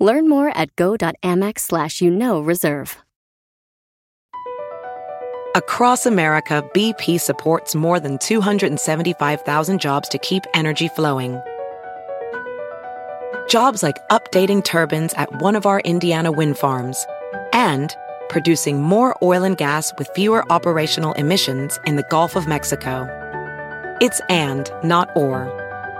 Learn more at go.amex slash you know reserve. Across America, BP supports more than 275,000 jobs to keep energy flowing. Jobs like updating turbines at one of our Indiana wind farms and producing more oil and gas with fewer operational emissions in the Gulf of Mexico. It's and, not or.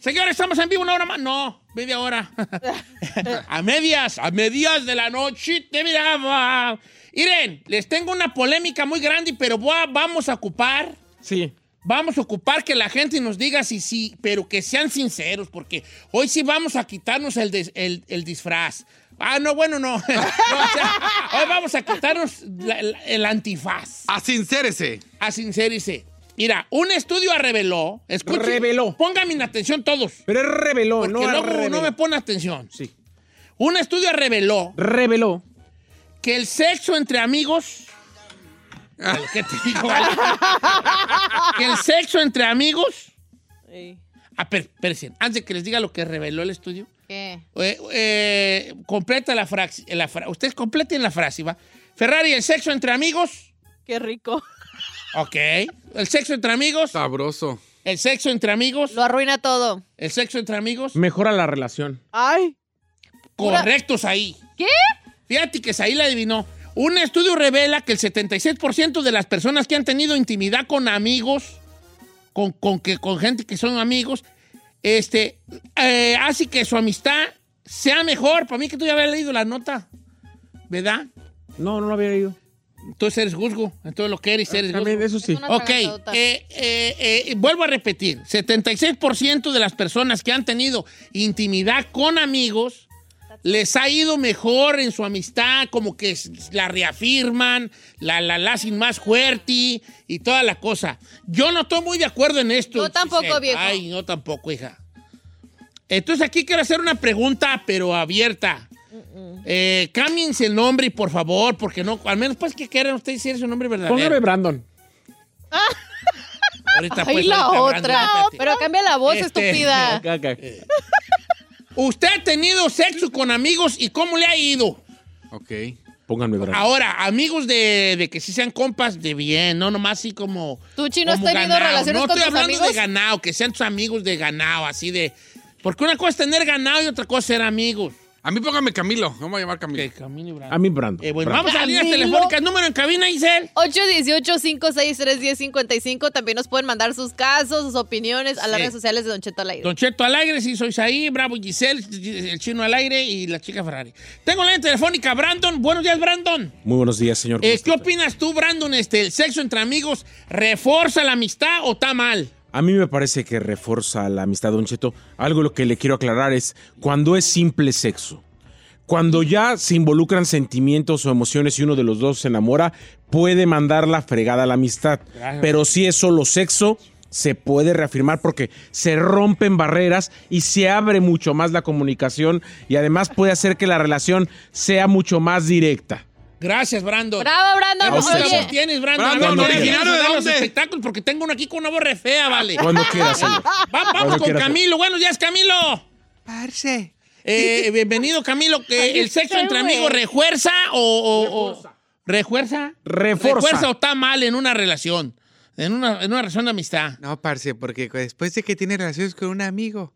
Señores, estamos en vivo una hora más. No, media hora. a medias, a medias de la noche te miraba. Miren, les tengo una polémica muy grande, pero vamos a ocupar. Sí. Vamos a ocupar que la gente nos diga si sí, pero que sean sinceros, porque hoy sí vamos a quitarnos el, des- el- el disfraz. Ah, no, bueno, no. No, o sea, hoy vamos a quitarnos la- la- el antifaz. A sincérese. A sincerice. Mira, un estudio reveló. Escuchen, Reveló. Pónganme atención todos. Pero reveló, Porque no luego reveló. no me pone atención. Sí. Un estudio reveló Reveló. que el sexo entre amigos. ¿Qué te digo? que el sexo entre amigos. Ah, per- espérense, antes de que les diga lo que reveló el estudio. ¿Qué? eh, eh, completa la frase. La fra- Ustedes completen la frase, ¿va? Ferrari, el sexo entre amigos. Qué rico. Ok. El sexo entre amigos. Sabroso. El sexo entre amigos. Lo arruina todo. El sexo entre amigos. Mejora la relación. Ay. Correctos ahí. ¿Qué? Fíjate que ahí la adivinó. Un estudio revela que el 76% de las personas que han tenido intimidad con amigos, con, con, que, con gente que son amigos, este, eh, hace que su amistad sea mejor. Para mí que tú ya habías leído la nota, ¿verdad? No, no lo había ido. Entonces eres juzgo. Entonces lo que eres, eres También, juzgo. eso sí. Ok, eh, eh, eh, vuelvo a repetir, 76% de las personas que han tenido intimidad con amigos les ha ido mejor en su amistad, como que la reafirman, la, la, la hacen más fuerte y toda la cosa. Yo no estoy muy de acuerdo en esto. Yo tampoco, Giselle. viejo. Ay, no tampoco, hija. Entonces aquí quiero hacer una pregunta, pero abierta. Eh, cámbiense el nombre, por favor, porque no, al menos pues que quieran ustedes decir su nombre verdadero. Póngame Brandon. Ahorita Ay, pues, la ahorita, otra. Brandon. Pero cambia la voz, Este, estúpida. Ok. ¿Usted ha tenido sexo con amigos y cómo le ha ido? Ok. Pónganme Brandon. Ahora, amigos de, de que sí sean compas de bien, no nomás así como. ¿Tú, Chino, has tenido ganado. relaciones no con estoy tus hablando amigos? de ganado, que sean tus amigos de ganado, así de. Porque una cosa es tener ganado y otra cosa es ser amigos. A mí póngame Camilo. Vamos a llamar Camilo. Ok, Camilo y Brandon. A mí Brandon. Eh, bueno, Brandon. vamos a líneas telefónicas. Número en cabina, Isel. 818-563-1055. También nos pueden mandar sus casos, sus opiniones a las redes sociales de Don Cheto al aire. Don Cheto al aire, sí, sois ahí. Bravo Giselle, el chino al aire y la chica Ferrari. Tengo la línea telefónica, Brandon. Buenos días, Brandon. Muy buenos días, señor. ¿Cómo Eh, ¿Qué opinas tú, Brandon? Este, ¿El sexo entre amigos refuerza la amistad o está mal? A mí me parece que refuerza la amistad, Don Cheto. Algo lo que le quiero aclarar es cuando es simple sexo. Cuando ya se involucran sentimientos o emociones y uno de los dos se enamora, puede mandar la fregada a la amistad. Pero si es solo sexo, se puede reafirmar porque se rompen barreras y se abre mucho más la comunicación y además puede hacer que la relación sea mucho más directa. Gracias, Brandon. ¡Bravo, Brandon! Usted, Oye, ¿Cuántos tienes, Brandon? Brandon, A ver, ¿originario ¿quieres de dónde? espectáculos porque tengo uno aquí con una voz re fea, vale. Cuando quiera, señor. Va- vamos Cuando con Camilo. Buenos días, Camilo. Parce. Eh, bienvenido, Camilo. Que ¿El sexo entre güey. amigos refuerza o, o- o- refuerza? Refuerza. ¿Refuerza o está mal en una relación? En una, en una relación de amistad. No, parce, porque después de que tiene relaciones con un amigo,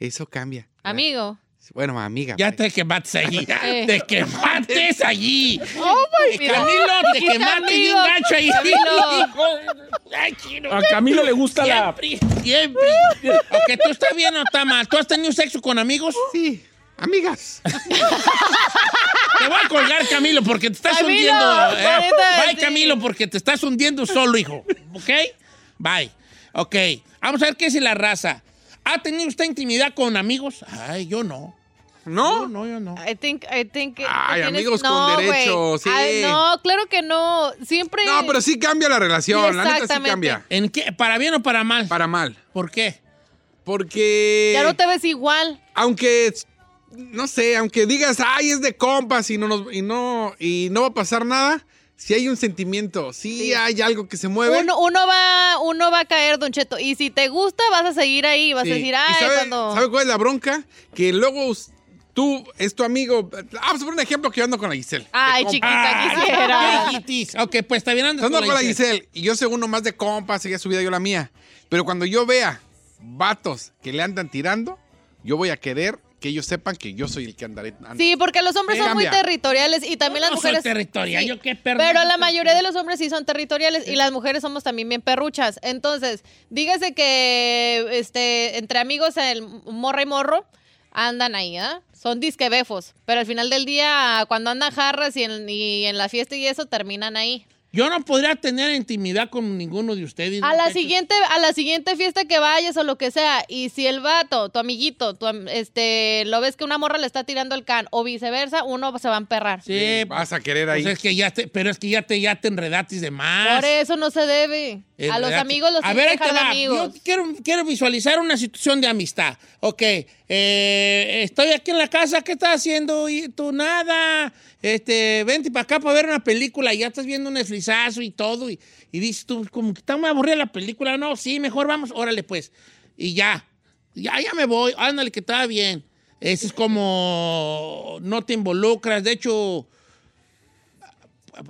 eso cambia. amigo. Bueno, amiga. Ya te quemaste allí. Eh. Te quemaste allí. Oh, my Eh, Camilo, te quemaste bien gacho ahí. Camilo. A Camilo le gusta la. Siempre, siempre. Ok, ¿tú estás bien o está mal? ¿Tú has tenido sexo con amigos? Sí, amigas. Te voy a colgar, Camilo, porque te estás Camilo, hundiendo. eh. Bye. Camilo, porque te estás hundiendo solo, hijo. ¿Ok? Bye. Ok. Vamos a ver qué es la raza. ¿Ha tenido usted intimidad con amigos? Ay, yo no. Yo ¿No? no, yo no. I think, I think Ay, tienes- amigos con No, güey. derecho, sí. Ay, no, claro que no. Siempre. No, pero sí cambia la relación. Sí, la neta sí exactamente. cambia. ¿En qué? ¿Para bien o para mal? Para mal. ¿Por qué? Porque. Ya no te ves igual. Aunque. No sé, aunque digas, ay, es de compas y no, nos, y no, y no va a pasar nada, si hay un sentimiento, si Sí. hay algo que se mueve. Uno, uno va, uno va a caer, Don Cheto. Y si te gusta, vas a seguir ahí. Vas Sí. a decir, ¿Y ay, sabe, cuando. sabe cuál es la bronca? Que luego tú es tu amigo. Ah, Vamos a poner un ejemplo que yo ando con la Giselle. Ay, chiquita, Ay, quisiera. qué hijitis. Ok, pues está bien, Ando con con la Giselle. Giselle y yo según más de compas, ella su vida, yo la mía. Pero cuando yo vea vatos que le andan tirando, yo voy a querer que ellos sepan que yo soy el que andaré. and- Sí, porque los hombres son muy territoriales y también Yo las no soy mujeres. territorial, Sí, yo qué perro. Pero la mayoría de los hombres sí son territoriales y las mujeres somos también bien perruchas. Entonces, dígase que este entre amigos el morra y morro andan ahí, ¿ah? Son disquebefos, pero al final del día cuando andan jarras y en, y en la fiesta y eso terminan ahí. Yo no podría tener intimidad con ninguno de ustedes. A la muchachos. siguiente, a la siguiente fiesta que vayas o lo que sea, y si el vato, tu amiguito, tu am- este, lo ves que una morra le está tirando el can, o viceversa, uno se va a emperrar. Sí, vas a querer ahí. pues es que ya te, pero es que ya te, ya te enredatis de más. Por eso no se debe. A los Enredate. amigos los A ver, ahí te dejar de va. amigos. Yo quiero, quiero visualizar una situación de amistad. Ok, eh, estoy aquí en la casa, ¿qué estás haciendo? Y tú nada. Este, vente para acá para ver una película y ya estás viendo un esfrizazo y todo. Y, y dices tú, como que está muy aburrida la película. No, sí, mejor vamos, órale pues. Y ya, ya, ya me voy, ándale que está bien. Eso es como no te involucras. De hecho,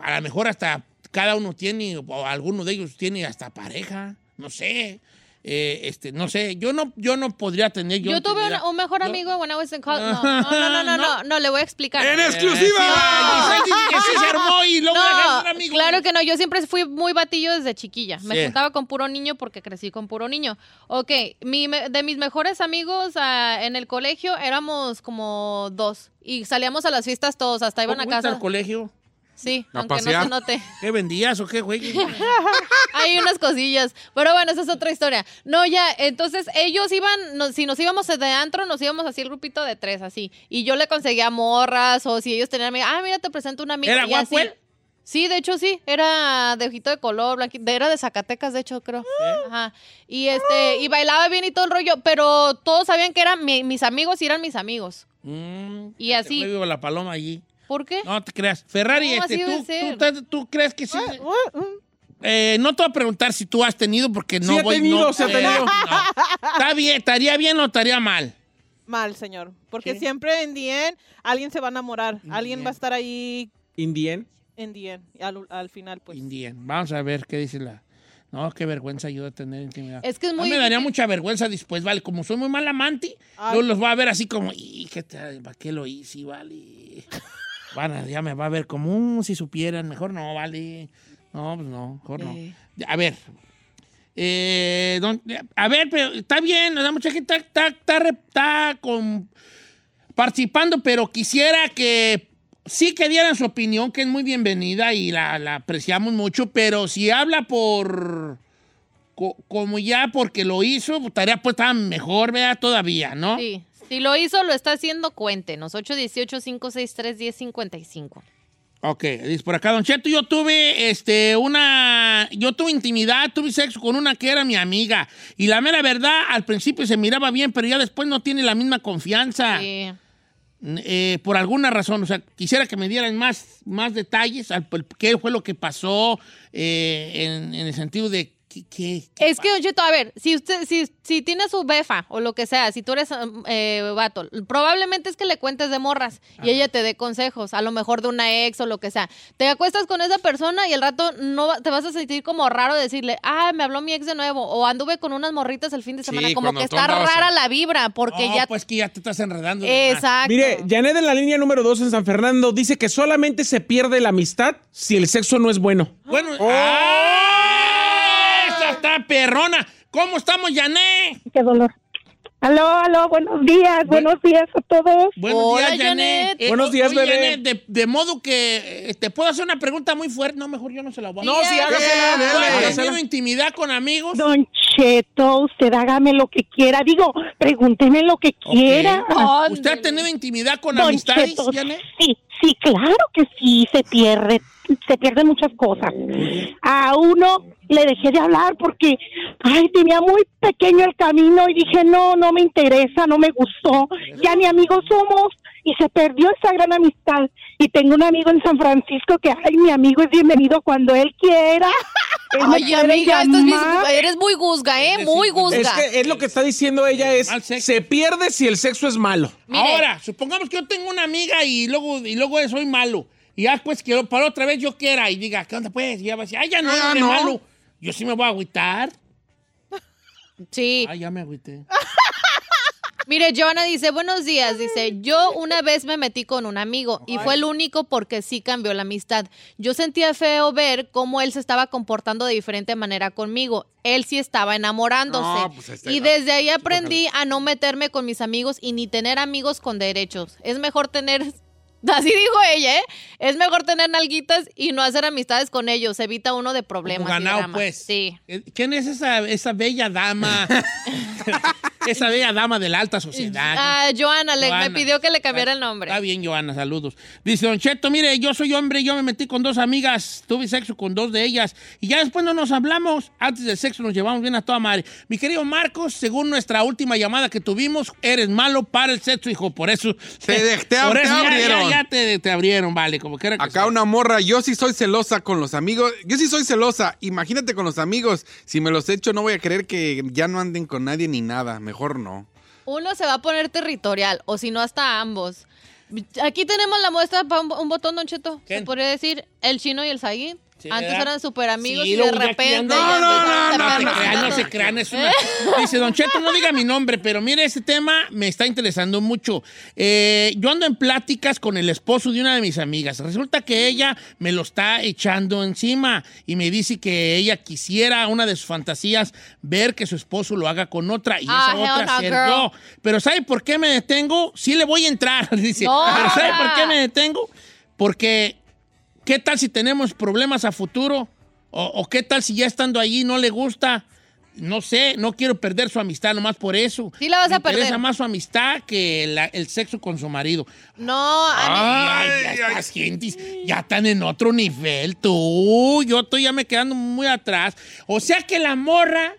a lo mejor hasta cada uno tiene, o alguno de ellos tiene hasta pareja, no sé. Eh, este, no sé, yo no, yo no podría tener. Yo tuve intimidad. un, un mejor Yo- amigo when I was in college. No, no, no, no, no, no, no, le voy a explicar. ¡En Eh, exclusiva! sí, sí se armó y luego un amigo. claro que no. Yo siempre fui muy batillo desde chiquilla. Me Sí. juntaba con puro niño porque crecí con puro niño. Ok, mi, me- de mis mejores amigos ah, en el colegio éramos como dos. Y salíamos a las fiestas todos, hasta iban a ¿Cómo fuiste casa. al colegio? Sí, A aunque no se note. ¿Qué vendías o qué, güey? Hay unas cosillas. Pero bueno, esa es otra historia. No, ya, entonces ellos iban, no- si nos íbamos de antro, nos íbamos así el grupito de tres, así. Y yo le conseguía morras, o si ellos tenían ah, mira, te presento una amiga. ¿Era y guapo así. él? Sí, de hecho sí, era de ojito de color, blanqui- de- era de Zacatecas, de hecho, creo. Ajá. Y este, y bailaba bien y todo el rollo, pero todos sabían que eran mi- mis amigos y eran mis amigos. Mm, Y así. te vivo la paloma allí. ¿Por qué? No te creas. Ferrari, No, este, tú, tú, tú- tú crees que sí? Eh, no te voy a preguntar si tú has tenido, porque no Sí ha voy tenido, no, sí ha eh, tenido. no. Está bien, estaría bien o estaría mal. Mal, señor. Porque ¿Qué? siempre en Dien alguien se va a enamorar. Alguien va a estar ahí Indien. en Dien. Al, al final, pues. Indien. Vamos a ver qué dice la. No, qué vergüenza yo de tener intimidad. Es que es A muy mí me daría mucha vergüenza después, vale. Como soy muy mal amante, Ay. yo los voy a ver así como, "Y, ¿qué te- ¿para qué lo hice, vale? Van a- ya me va a ver como, "Mm, si supieran, mejor no, vale. No, pues no, mejor no. A ver. Eh, don- a ver, pero está bien, la mucha gente está, está, está está con- participando, pero quisiera que sí que dieran su opinión, que es muy bienvenida y la, la apreciamos mucho, pero si habla por co- como ya porque lo hizo, pues, estaría pues tan mejor, vea, todavía, ¿no? Sí. Si lo hizo, lo está haciendo, cuéntenos. 818-563-1055. Ok, dice por acá, Don Cheto, yo tuve este, una. Yo tuve intimidad, tuve sexo con una que era mi amiga. Y la mera verdad, al principio se miraba bien, pero ya después no tiene la misma confianza. Sí. Eh, por alguna razón. O sea, quisiera que me dieran más, más detalles al qué fue lo que pasó eh, en, en el sentido de ¿Qué? qué, qué Es que, Don Cheto, a ver, si usted, si, si tiene su befa o lo que sea, si tú eres um, eh, vato, probablemente es que le cuentes de morras y ella te dé consejos, a lo mejor de una ex o lo que sea. Te acuestas con esa persona y el rato no te vas a sentir como raro decirle, ah, me habló mi ex de nuevo, o anduve con unas morritas el fin de Sí, semana, como que está rara la vibra, porque ya... pues que ya te estás enredando. Exacto. Mire, Janet en la línea número 2 en San Fernando dice que solamente se pierde la amistad si el sexo no es bueno. Bueno, Oh. ¡ah! ¡Esa está perrona! ¿Cómo estamos, Yané? Qué dolor. Aló, aló, buenos días, buenos días a todos. Buenos Hola, días, Janet. Janet. Buenos días, oye, bebé. Janet, de, de modo que eh, te puedo hacer una pregunta muy fuerte. No, mejor yo no se la voy a No, sí, hágasela. ¿Tú has tenido intimidad con amigos? Don Cheto, usted hágame lo que quiera. Digo, pregúnteme lo que quiera. ¿Usted ha tenido intimidad con Don amistades, Cheto, Janet? sí, sí, claro que sí, se pierde, se pierden muchas cosas. A uno le dejé de hablar porque, ay, tenía muy pequeño el camino y dije, no, no me interesa, no me gustó, ya ni amigos somos y se perdió esa gran amistad. Y tengo un amigo en San Francisco que, ay, mi amigo es bienvenido cuando él quiera. Él Ay, amiga, bien- llamar. eres muy guzga, ¿eh? Muy guzga. Es que es lo que está diciendo ella es, se pierde si el sexo es malo. Mire. Ahora, supongamos que yo tengo una amiga y luego, y luego soy malo. Y ya pues que para otra vez yo quiera y diga, ¿qué onda pues? Y ya va a decir, ay, ya no, Ah, no. malo. Yo sí me voy a agüitar. Sí. Ay, ya me agüité. Mire, Joana dice, buenos días, dice, yo una vez me metí con un amigo y fue el único porque sí cambió la amistad. Yo sentía feo ver cómo él se estaba comportando de diferente manera conmigo. Él sí estaba enamorándose. No, pues, este, y desde ahí aprendí a no meterme con mis amigos y ni tener amigos con derechos. Es mejor tener... Así dijo ella, ¿eh? Es mejor tener nalguitas y no hacer amistades con ellos. Evita uno de problemas. Como ganado, pues. Sí. Eh, ¿Quién es esa, esa bella dama? esa bella dama de la alta sociedad. Ah, Joana, le, Joana. me pidió que le cambiara Está- el nombre. Está bien, Joana, saludos. Dice Don Cheto, mire, yo soy hombre, yo me metí con dos amigas, tuve sexo con dos de ellas y ya después no nos hablamos. Antes del sexo nos llevamos bien a toda madre. Mi querido Marcos, según nuestra última llamada que tuvimos, eres malo para el sexo, hijo, por eso... Te te- por te eso ya- abrieron. Ya, ya te, te abrieron, vale, como que era que Acá una morra, yo sí soy celosa con los amigos. Yo sí soy celosa. Imagínate con los amigos. Si me los echo, no voy a creer que ya no anden con nadie ni nada. Mejor no. Uno se va a poner territorial, o si no, hasta ambos. Aquí tenemos la muestra para un, un botón, Don Cheto. Se podría decir el chino y el. Sí, Antes ¿verdad? eran súper amigos Sí, y de repente. No, no, no, no, crean, no se crean. Es una... Dice, Don Cheto, no diga mi nombre, pero mire, este tema me está interesando mucho. Eh, yo ando en pláticas con el esposo de una de mis amigas. Resulta que ella me lo está echando encima y me dice que ella quisiera, una de sus fantasías, ver que su esposo lo haga con otra y Ah, esa hell otra no, ser girl. yo. Pero ¿sabe por qué me detengo? Sí le voy a entrar, dice. No. Pero ¿sabe por qué me detengo? Porque ¿qué tal si tenemos problemas a futuro? O, o qué tal si ya estando allí no le gusta? No sé, no quiero perder su amistad nomás por eso. Sí la vas Me a perder. interesa más su amistad que la- el sexo con su marido. No, a mí- Ay, ya estas gentes ya están en otro nivel, tú. Yo estoy ya me quedando muy atrás. O sea que la morra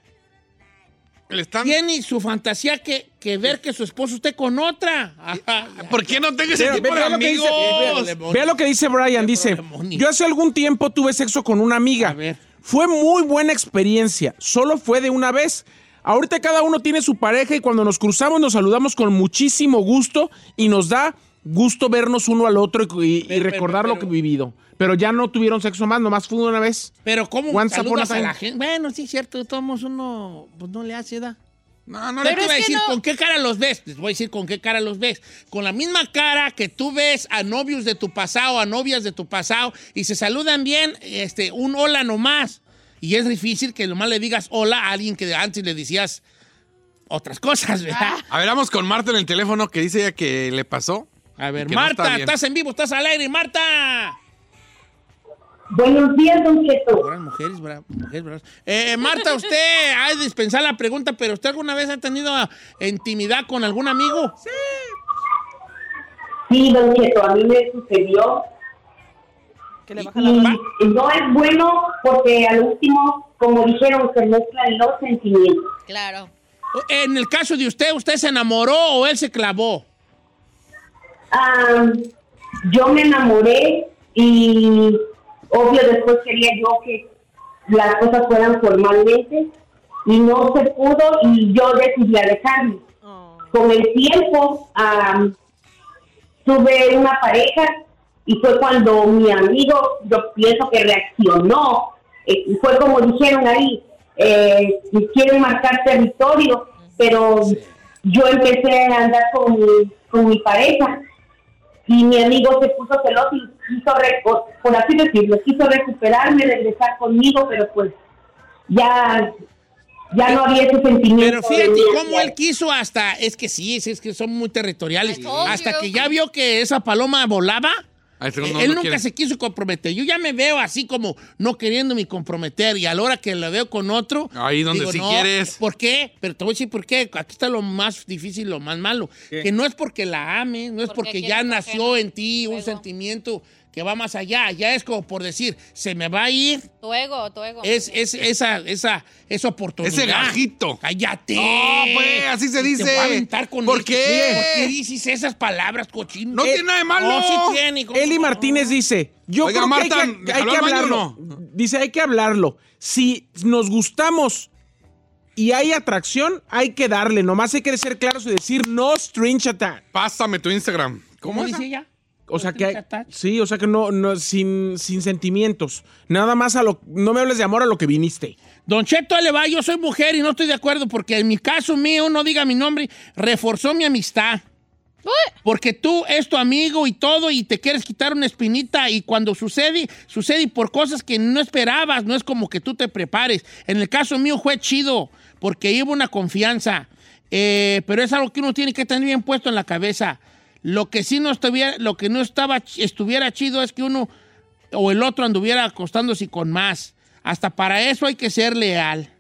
están- tiene su fantasía que, que ver que su esposo esté con otra. Ajá. ¿Por qué no tengo ese tipo de vea lo que dice, amigos? vea- vea lo que dice Brian. Dice, yo hace algún tiempo tuve sexo con una amiga. A ver. Fue muy buena experiencia. Solo fue de una vez. Ahorita cada uno tiene su pareja y cuando nos cruzamos nos saludamos con muchísimo gusto y nos da gusto vernos uno al otro y, y- y Pero, recordar pero, lo que he vivido. Pero ya no tuvieron sexo más, nomás fue una vez. Pero ¿cómo Once a a la gente? Bueno, sí, cierto, todos uno pues no le hace, ¿da? No, no, te iba a decir, no- ¿con qué cara los ves? Les voy a decir con qué cara los ves. Con la misma cara que tú ves a novios de tu pasado, a novias de tu pasado, y se saludan bien, este, un hola nomás. Y es difícil que nomás le digas hola a alguien que antes le decías otras cosas, ¿verdad? A ver, vamos con Marta en el teléfono que dice ella que le pasó. A ver, no Marta, estás en vivo, estás al aire, Marta. Buenos días, Don Cheto. Buenas mujeres, bra- mujeres bravas. Eh, Marta, usted ha de dispensar la pregunta, pero ¿usted alguna vez ha tenido ah, intimidad con algún amigo? Sí, Don Cheto, a mí me sucedió. Que le baja la mano. Y no es bueno porque al último, como dijeron, se mezclan los sentimientos. Claro. En el caso de usted, ¿usted se enamoró o él se clavó? Ah, yo me enamoré y obvio después quería yo que las cosas fueran formalmente y no se pudo y yo decidí alejarme. Oh. Con el tiempo am, tuve una pareja y fue cuando mi amigo, yo pienso que reaccionó, eh, fue como dijeron ahí, eh, quieren marcar territorio, pero yo empecé a andar con mi, con mi pareja y mi amigo se puso celoso y quiso, por así decirlo, quiso recuperarme, regresar conmigo, pero pues ya, ya no había ese sentimiento. Pero fíjate cómo él quiso hasta, es que sí, es, es que son muy territoriales, hasta que ya vio que esa paloma volaba. No- eh, no él nunca quiere. se quiso comprometer. Yo ya me veo así como no queriéndome comprometer y a la hora que lo veo con otro. Ahí donde sí no, quieres. ¿Por qué? Pero te voy a decir por qué. Aquí está lo más difícil, lo más malo. Que no es porque la ames, no es Porque ya nació en ti un sentimiento que va más allá. Ya es como por decir, se me va a ir Tu ego, tu ego. es, es esa, esa, esa oportunidad. Ese gajito. Cállate. No, pues, así se Y dice. Te voy a aventar con ¿Por qué? ¿Por qué dices esas palabras, cochino? No tiene nada de malo. No, sí tiene. ¿cómo Eli? Martínez dice, yo Oiga, creo Marta, que hay que, hay ¿déjalo que al baño o hablarlo. no? Dice, hay que hablarlo. Si nos gustamos y hay atracción, hay que darle. Nomás hay que ser claros y decir no string attack. Pásame tu Instagram. ¿Cómo es? dice ella? O sea ¿No que hay- sí, o sea que no, no sin, sin sentimientos. Nada más a lo no me hables de amor a lo que viniste. Don Cheto, le va, yo soy mujer y no estoy de acuerdo porque en mi caso mío, no diga mi nombre, reforzó mi amistad. Porque tú es tu amigo y todo y te quieres quitar una espinita y cuando sucede, sucede por cosas que no esperabas, no es como que tú te prepares. En el caso mío fue chido porque hubo una confianza, Eh, pero es algo que uno tiene que tener bien puesto en la cabeza. Lo que sí no estuviera, lo que no estaba, estuviera chido es que uno o el otro anduviera acostándose con más. Hasta para eso hay que ser leal.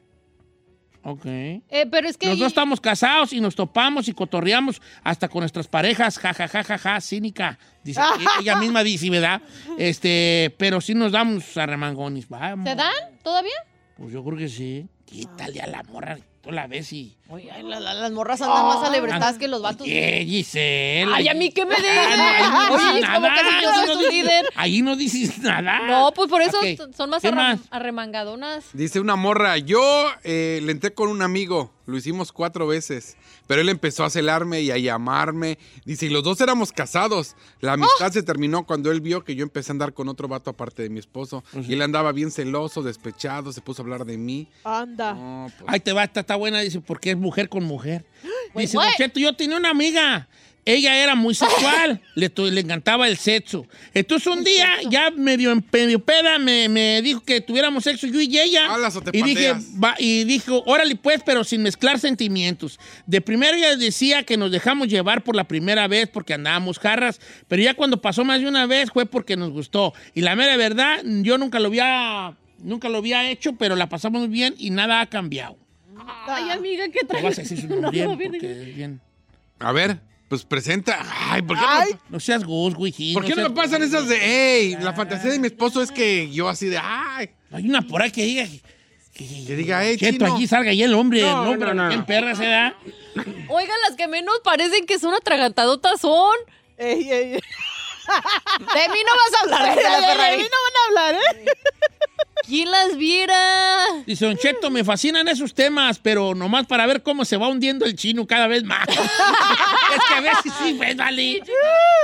Ok. Eh, pero es que. Los dos estamos casados y nos topamos y cotorreamos hasta con nuestras parejas, ja, ja, ja, ja, ja, cínica. Dice, ella misma dice, ¿verdad? Este, pero sí nos damos a remangones. Vamos. ¿Se dan todavía? Pues yo creo que sí. Quítale a la morra, tú la ves y... Oye, ay, la- la- las morras andan más alebrestadas que los vatos. ¿Qué, Gisela? Ay, a mí qué me dices. Ah, no, ahí no dices Oye, como nada. yo Ahí soy no tu dices- líder. Ahí no dices nada. No, pues por eso son más, ¿Qué arre- más? arremangadonas. Dice una morra, yo eh, le entré con un amigo, lo hicimos cuatro veces, pero él empezó a celarme y a llamarme. Dice, y los dos éramos casados. La amistad se terminó cuando él vio que yo empecé a andar con otro vato aparte de mi esposo. Y él andaba bien celoso, despechado, se puso a hablar de mí. Anda. No, pues, Ahí te va, está, está buena, dice, porque es mujer con mujer. Dice? Don Cheto, yo tenía una amiga. Ella era muy sexual, le, le encantaba el sexo. Entonces un día, ya medio, en- medio peda, me, me dijo que tuviéramos sexo yo y ella. Alas o te y dije, va- y dijo, órale pues, pero sin mezclar sentimientos. De primero ella decía que nos dejamos llevar por la primera vez porque andábamos jarras, pero ya cuando pasó más de una vez fue porque nos gustó. Y la mera verdad, yo nunca lo había, nunca lo había hecho, pero la pasamos muy bien y nada ha cambiado. Ay, amiga, ¿qué traes? vas a decir su No, bien, bien. a ver, pues presenta. Ay, ¿por qué, Ay. no, No seas gus, güey. ¿por qué no me pasan esas de, hey, la fantasía de mi esposo es que yo así de, ay, Hay una por ahí que diga. Que, Que diga, "Hey, Cheto, chino". allí salga y el hombre. No, No, pero no, no. perra se da. Oigan, las que menos parecen que son atragantadotas son. Ey, ey, ey. De mí no vas a hablar, la De Ferrari. mí no van a hablar, ¿eh? ¿Quién las viera? Dice, Don Cheto, me fascinan esos temas, pero nomás para ver cómo se va hundiendo el chino cada vez más. es que a veces sí, pues, vale.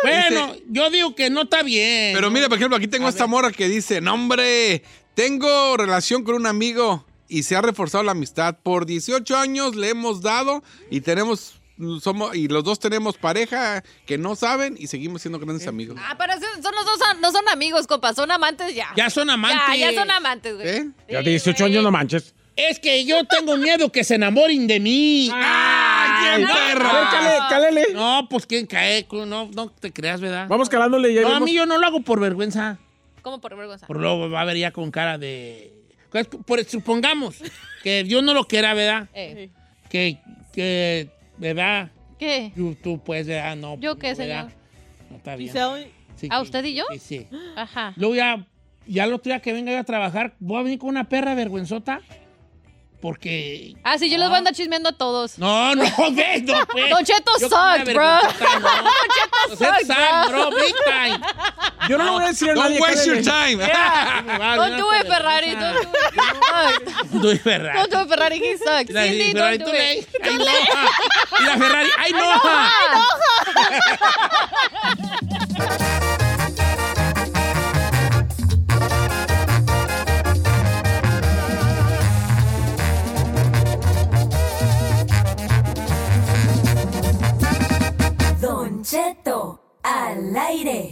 Bueno, yo digo que no está bien. Pero mira, por ejemplo, aquí tengo A esta ver. morra que dice, no hombre, tengo relación con un amigo y se ha reforzado la amistad. Por 18 años le hemos dado y tenemos, somos, y los dos tenemos pareja que no saben y seguimos siendo grandes amigos. Ah, pero son son los dos, no son amigos, compa, son amantes ya. Ya son amantes. Ya, ya son amantes, güey. ¿Eh? Ya Sí, de 18 güey. años no manches. Es que yo tengo miedo que se enamoren de mí. ¡Ah, qué no. perra! A ver, cale, cálele. No, pues quién cae, no, no te creas, ¿verdad? Vamos calándole y ahí No, a vemos. mí yo no lo hago por vergüenza. ¿Cómo por vergüenza? Por luego va a ver ya con cara de. pues, Por, supongamos que Dios no lo quiera, ¿verdad? Eh, Que, que, ¿verdad? ¿Qué? Tú, tú pues, ¿verdad? No. ¿Yo qué, ¿verdad? señor? No está bien. Sí, ¿A que- usted y yo? que sí. Ajá. Luego ya, ya el otro día que venga yo a trabajar, voy a venir con una perra vergüenzota. Porque. Ah, sí, yo les voy a andar chismeando a todos. No, no, ve, no, pues. Don Cheto sucked, bro. no. Don Cheto sucked, bro, big time. Yo no le voy a decir a Don't waste your time. Yeah. Don't do it, Ferrari. Don't do it. Ferrari. Don't do it, Ferrari. He sucks. La Cindy, Ferrari, don't tú do le- it. ¡Ay, no! Y la Ferrari, ¡ay, Cheto, al aire.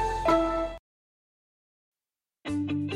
thank you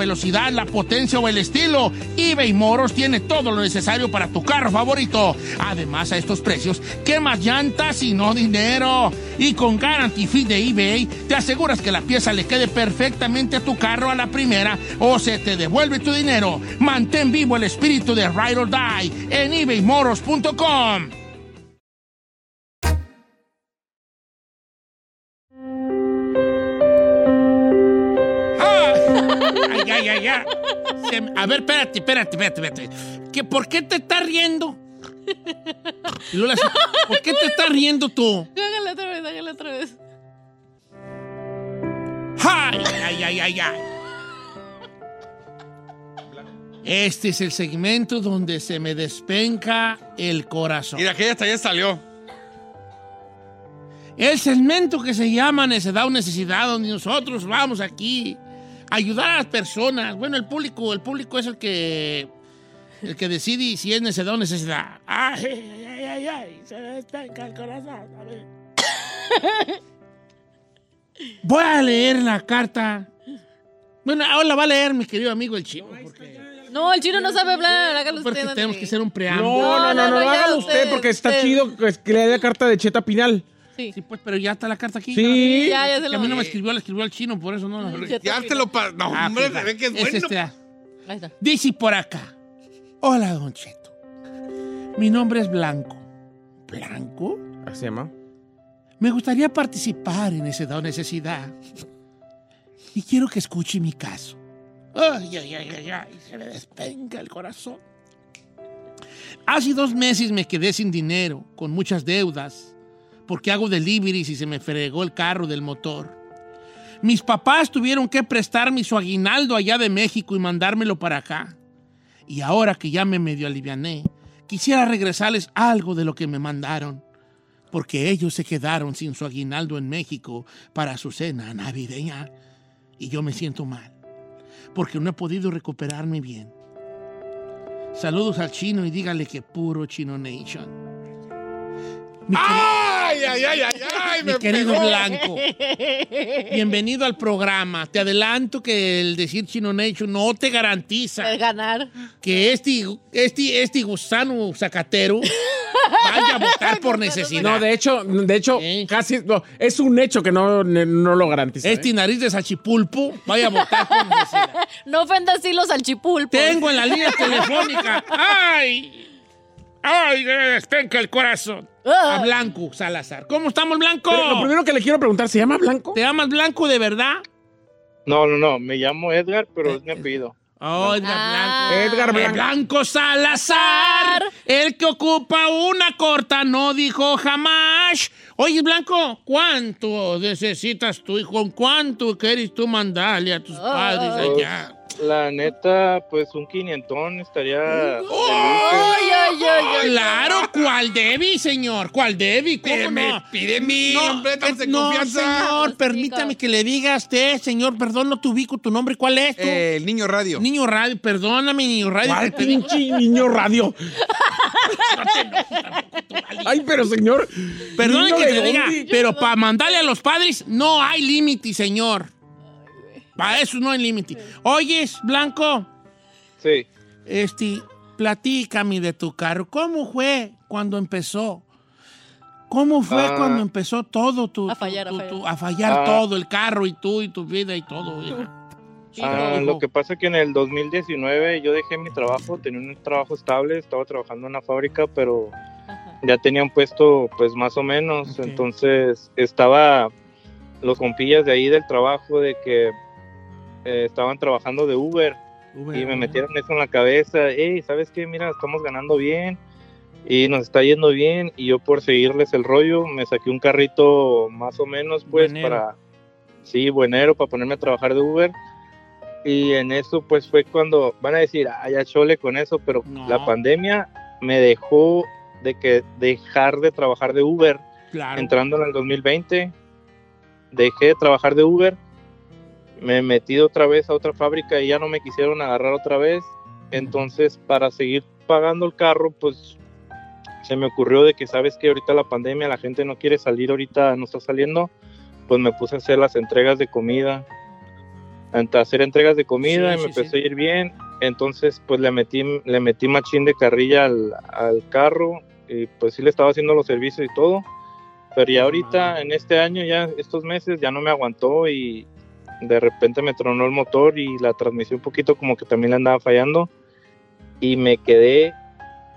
velocidad, la potencia o el estilo, eBay Moros tiene todo lo necesario para tu carro favorito. Además, a estos precios, ¿qué más llantas y no dinero? Y con Guarantee Fee de eBay, te aseguras que la pieza le quede perfectamente a tu carro a la primera o se te devuelve tu dinero. Mantén vivo el espíritu de Ride or Die en ebaymoros.com. Ay, ay. Se a ver, espérate, espérate, espérate, espérate. ¿Que ¿Por qué te estás riendo? ¿Por qué te estás riendo tú? Hágale otra vez, hágale otra vez. ¡Ay, ay, ay, ay, ay! Este es el segmento donde se me despenca el corazón. Mira, que hasta ya salió. El segmento que se llama Necedad o Necesidad, donde nosotros vamos aquí ayudar a las personas. Bueno, el público, el público es el que el que decide si es necedad o necesidad. Ay, ay, ay, ay, ay, se me despenca el corazón. A ver. Voy a leer la carta. Bueno, ahora la va a leer mi querido amigo el chino. Porque, No, el chino no sabe hablar. Hágalo porque usted. tenemos que hacer un preámbulo. No, no, no, no, no, no, ya hágalo usted usted, porque está usted. chido que que le dé carta de Cheta Pinal. Sí. Sí, pues, pero ya está la carta aquí. Sí. Ya, ya se Que lo a mí no me escribió, la escribió el chino, por eso no la Ya Ya te lo pa- No, Ah, hombre, se ve que es es bueno. este, ah. Ahí está. Dice por acá. Hola, Don Cheto. Mi nombre es Blanco. ¿Blanco? Así se llama. Me gustaría participar en ese da necesidad. Y quiero que escuche mi caso. Ay, ay, ay, ay, ay, se me despenga el corazón. Hace dos meses me quedé sin dinero, con muchas deudas, porque hago deliveries y se me fregó el carro del motor. Mis papás tuvieron que prestarme su aguinaldo allá de México y mandármelo para acá. Y ahora que ya me medio aliviané, quisiera regresarles algo de lo que me mandaron porque ellos se quedaron sin su aguinaldo en México para su cena navideña. Y yo me siento mal, porque no he podido recuperarme bien. Saludos al chino y dígale que puro Chino Nation. ¡Ay, ay, ay, ay, ay! mi Me querido pegó. Blanco, bienvenido al programa. Te adelanto que el decir Chino Nation no te garantiza El ganar. que este, este, este gusano zacatero vaya a votar por necesidad. No, de hecho, de hecho, ¿Eh? casi no, es un hecho que no, no lo garantiza. ¿eh? Este nariz de sachipulpo vaya a votar por necesidad. No ofendas así los salchipulpos. Tengo en la línea telefónica. ¡Ay! ¡Ay! despenca el corazón. A Blanco Salazar. ¿Cómo estamos, Blanco? Pero lo primero que le quiero preguntar, ¿se llama Blanco? ¿Te llamas Blanco de verdad? No, no, no, me llamo Edgar, pero es mi apellido. Oh, Edgar Ah. Blanco. Edgar Eh, Blanco. Blanco Salazar, el que ocupa una corta, no dijo jamás. Oye, Blanco, ¿cuánto necesitas tú y con cuánto quieres tú mandarle a tus padres allá? La neta, pues un quinientón estaría... Claro, ¿cuál Debbie, señor? ¿Cuál Debbie? ¿Cómo Pídeme, no? pídeme, hombre, estamos en no, confianza. señor, permítame que le diga a usted, señor, perdón, no te ubico tu nombre, ¿cuál es tú? Eh, el niño radio. Niño Radio, perdóname, Niño Radio. ¿Cuál pinche niño radio? Ay, pero señor. Perdón ¿niño que te diga, pero para mandarle a los padres no hay límite, señor. Para eso no hay límite. Oyes, Blanco, Sí. este, platícame de tu carro. ¿Cómo fue cuando empezó? ¿Cómo fue Ah. cuando empezó todo tu, A fallar, tu- a tu- fallar. a fallar Ah. todo, el carro y tú y tu vida y todo? Ah, lo que pasa que en el 2019 yo dejé mi trabajo, tenía un trabajo estable, estaba trabajando en una fábrica, pero ya tenía un puesto pues más o menos, entonces estaba los compillas de ahí del trabajo de que eh, estaban trabajando de Uber y me metieron eso en la cabeza, hey, ¿sabes qué? Mira, estamos ganando bien y nos está yendo bien y yo por seguirles el rollo me saqué un carrito más o menos pues Buenero. para, sí, buenero, para ponerme a trabajar de Uber y en eso pues fue cuando van a decir, ah, ya chole con eso, pero No. la pandemia me dejó de que dejar de trabajar de Uber Claro. entrando en el 2020, dejé de trabajar de Uber, me metí otra vez a otra fábrica y ya no me quisieron agarrar otra vez. Entonces, para seguir pagando el carro, pues se me ocurrió de que sabes que ahorita la pandemia, la gente no quiere salir, ahorita no está saliendo, pues me puse a hacer las entregas de comida, a hacer entregas de comida Sí, y me sí, empezó sí. a ir bien. Entonces, pues le metí, le metí machín de carrilla al, al carro y pues sí le estaba haciendo los servicios y todo. Pero ya ahorita, en este año, ya estos meses, ya no me aguantó y de repente me tronó el motor y la transmisión un poquito como que también le andaba fallando y me quedé,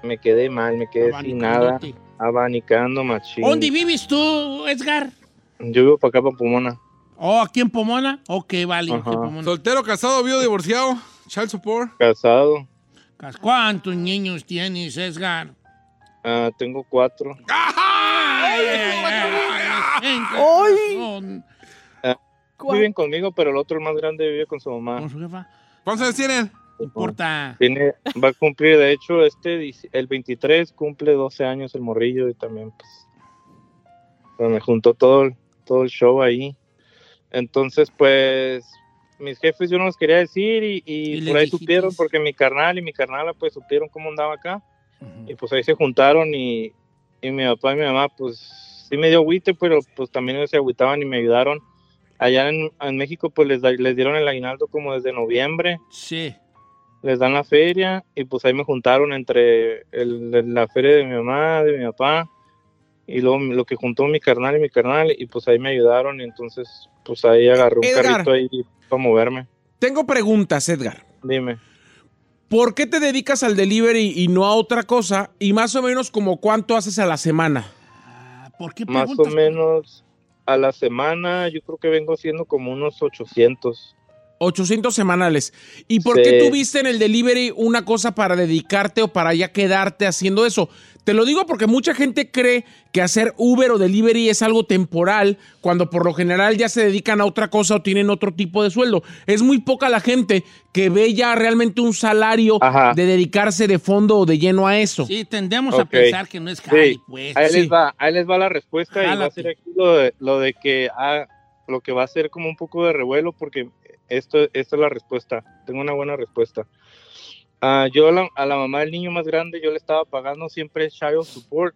me quedé mal, me quedé sin nada, abanicando machín. ¿Dónde vives tú, Edgar? Yo vivo para acá, para Pomona. Oh, aquí en Pomona. Ok, vale. Ajá. ok, Pomona. Soltero, casado, vivo, divorciado. Child support. Casado, ¿Cuántos niños tienes, Edgar? ah, tengo cuatro. Ay, ¡Ay! Viven conmigo, pero el otro, el más grande, vive con su mamá. Con su jefa. ¿Cuántos años tienen? No importa. Tiene, va a cumplir, de hecho, este el 23 cumple 12 años el morrillo y también pues, pues, me juntó todo, el- todo el show ahí. Entonces, pues mis jefes yo no los quería decir y, y Y les por ahí dijiste. supieron porque mi carnal y mi carnala pues supieron cómo andaba acá y pues ahí se juntaron y, y mi papá y mi mamá pues sí me dio agüite pero pues también ellos se agüitaban y me ayudaron. Allá en, en México pues les, da- les dieron el aguinaldo como desde noviembre Sí. les dan la feria y pues ahí me juntaron entre el- la feria de mi mamá, de mi papá y luego lo que juntó mi carnal y mi carnal y pues ahí me ayudaron y entonces pues ahí agarré un Edgar. carrito ahí para moverme. Tengo preguntas, Edgar. Dime. ¿Por qué te dedicas al delivery y no a otra cosa? Y más o menos como cuánto haces a la semana. Ah, ¿Por qué Más o preguntas? menos a la semana yo creo que vengo haciendo como unos 800. 800 semanales. ¿Y por Sí. qué tuviste en el delivery una cosa para dedicarte o para ya quedarte haciendo eso? Te lo digo porque mucha gente cree que hacer Uber o delivery es algo temporal, cuando por lo general ya se dedican a otra cosa o tienen otro tipo de sueldo. Es muy poca la gente que ve ya realmente un salario Ajá. de dedicarse de fondo o de lleno a eso. Sí, tendemos a pensar que no es jale, Sí, pues. ahí sí. les va, ahí les va la respuesta y va a ser aquí lo de, lo de que ah, lo que va a ser como un poco de revuelo porque esto, esta es la respuesta. Tengo una buena respuesta. Ah, yo a la, a la mamá del niño más grande yo le estaba pagando siempre child support,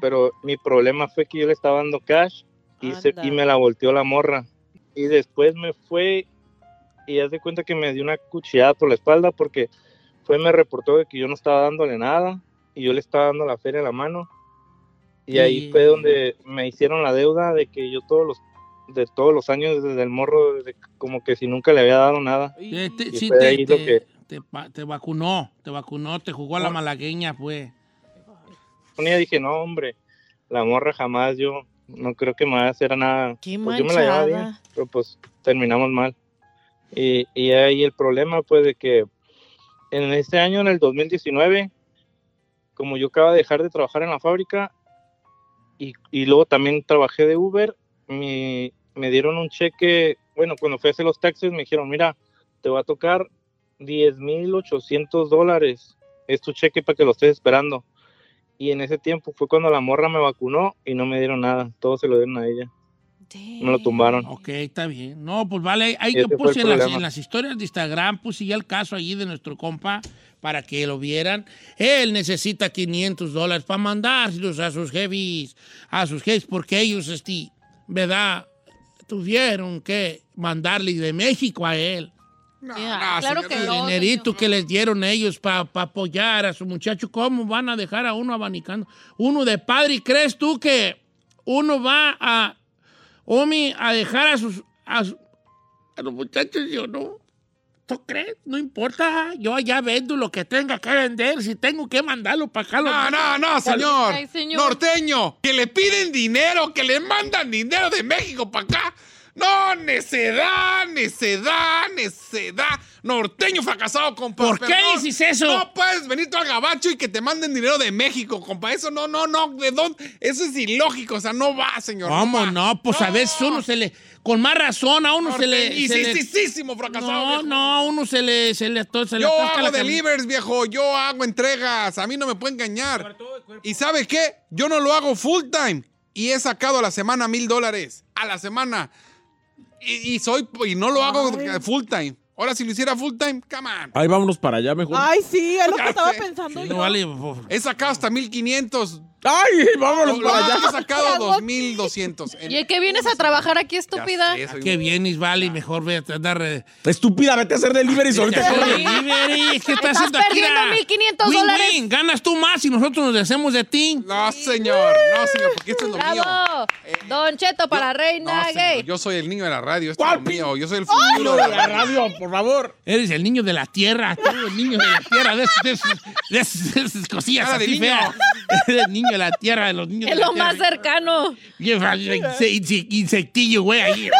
pero mi problema fue que yo le estaba dando cash y, se- y me la volteó la morra. Y después me fue y haz de cuenta que me dio una cuchillada por la espalda porque fue me reportó de que yo no estaba dándole nada y yo le estaba dando la feria a la mano. Y ahí Y- fue donde me hicieron la deuda de que yo todos los de todos los años desde el morro desde como que si nunca le había dado nada. Eh, te- Y sí, te, te- que- te te vacunó, te vacunó, te jugó a la malagueña, pues. Un día dije, no, hombre, la morra jamás, yo no creo que me vaya a hacer nada. Qué Pues yo me la llevaba bien, manchada. pero pues terminamos mal. Y, y ahí el problema, pues, de que en este año, en el 2019, como yo acaba de dejar de trabajar en la fábrica y, y luego también trabajé de Uber, mi- me dieron un cheque, bueno, cuando fui a hacer los taxes me dijeron, mira, te va a tocar 10,800 dólares. Es tu cheque para que lo estés esperando. Y en ese tiempo fue cuando la morra me vacunó y no me dieron nada. Todo se lo dieron a ella. Me lo tumbaron. Ok, está bien. No, pues vale, ahí yo puse en las, en las historias de Instagram, puse ya el caso allí de nuestro compa para que lo vieran. Él necesita 500 dólares para mandárselos a sus jefes, a sus jefes, porque ellos, este, ¿verdad? Tuvieron que mandarle de México a él. Ya, claro que El no. dinerito que les dieron ellos para apoyar a su muchacho, ¿cómo van a dejar a uno abanicando? Uno de padre, ¿y crees tú que uno va a, Omi, a dejar a sus, a, su- a los muchachos? Yo no. ¿Tú crees? No importa. Yo allá vendo lo que tenga que vender. Si tengo que mandarlo para acá. lo No, no, no, señor. Ay, señor. Norteño, que le piden dinero, que le mandan dinero de México para acá. No, necedad, necedad, necedad. Norteño fracasado, compa. ¿Por qué Perdón. dices eso? No puedes venir tú al gabacho y que te manden dinero de México, compa. Eso no, no, no. ¿De dónde? Eso es ilógico. O sea, no va, señor. ¿Cómo va. no? Pues a veces uno se le. Con más razón, a uno se le. Y se le- sí, sí, sí, fracasado. No, viejo. no, a uno se le. Se le, se le Yo hago la cam- delivers, viejo. Yo hago entregas. A mí no me puede engañar. ¿Y sabe qué? Yo no lo hago full time. Y he sacado a la semana mil dólares. A la semana. Y, y soy, y no lo hago full time. Ahora, si lo hiciera full time, come on. Ahí vámonos para allá mejor. Ay, sí, es lo Ya que estaba pensando Sí, yo. no vale. por- He sacado hasta 1500. Ay, vámonos para allá. he sacado 2200. En- ¿Y qué vienes a trabajar aquí, estúpida? sé, Qué un- bien, vale, mejor ve a andar. eh, Estúpida, vete a hacer deliveries ahorita. corre. delivery, que estás Estás haciendo aquí, perdiendo mira. 1,500 Win, dólares. win, Ganas tú más y nosotros nos deshacemos de ti. No, señor. No, señor, porque esto es lo mío. ¡Bravo! Don Cheto para Reina No, señor, Gay. yo soy el niño de la radio. Esto es ¿Cuál lo mío. Yo soy el futuro de la la radio. por favor. Eres el niño de la tierra, tú, el niño de la tierra, de esas, de esas- de esas- de esas cosillas Cara así feas. Eres el niño de la tierra, de los niños Es de la lo más tierra. cercano. Insectillo, güey, ahí.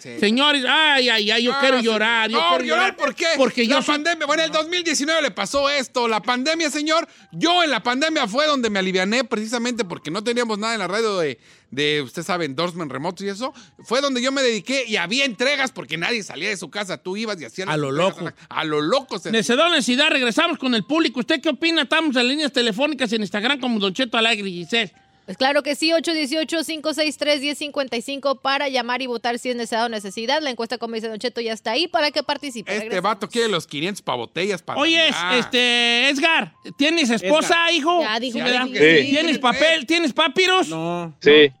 Señores, ay, ay, ay, yo quiero llorar. Yo No, quiero llorar, ¿por qué? Porque la yo soy- pandemia, bueno, en el 2019 le pasó esto. La pandemia, señor, yo en la pandemia fue donde me aliviané precisamente porque no teníamos nada en la radio de, de usted sabe, endorsement remotos y eso. Fue donde yo me dediqué y había entregas porque nadie salía de su casa. Tú ibas y hacías A lo loco. A la- a lo loco. se- Necesidad, necesidad, regresamos con el público. ¿Usted qué opina? Estamos en líneas telefónicas en Instagram como Don Cheto Alegre y Giselle. Pues claro que sí, 818-563-1055 para llamar y votar si es necesidad o necesidad. La encuesta, como dice Don Cheto, ya está ahí para que participe. Este Regresamos. vato quiere los 500 para botellas para Oye, este, Edgar, ¿tienes esposa, hijo? Ya dijo Sí, que ¿verdad? sí. Sí. ¿Tienes papel? ¿Tienes papiros? No. Sí,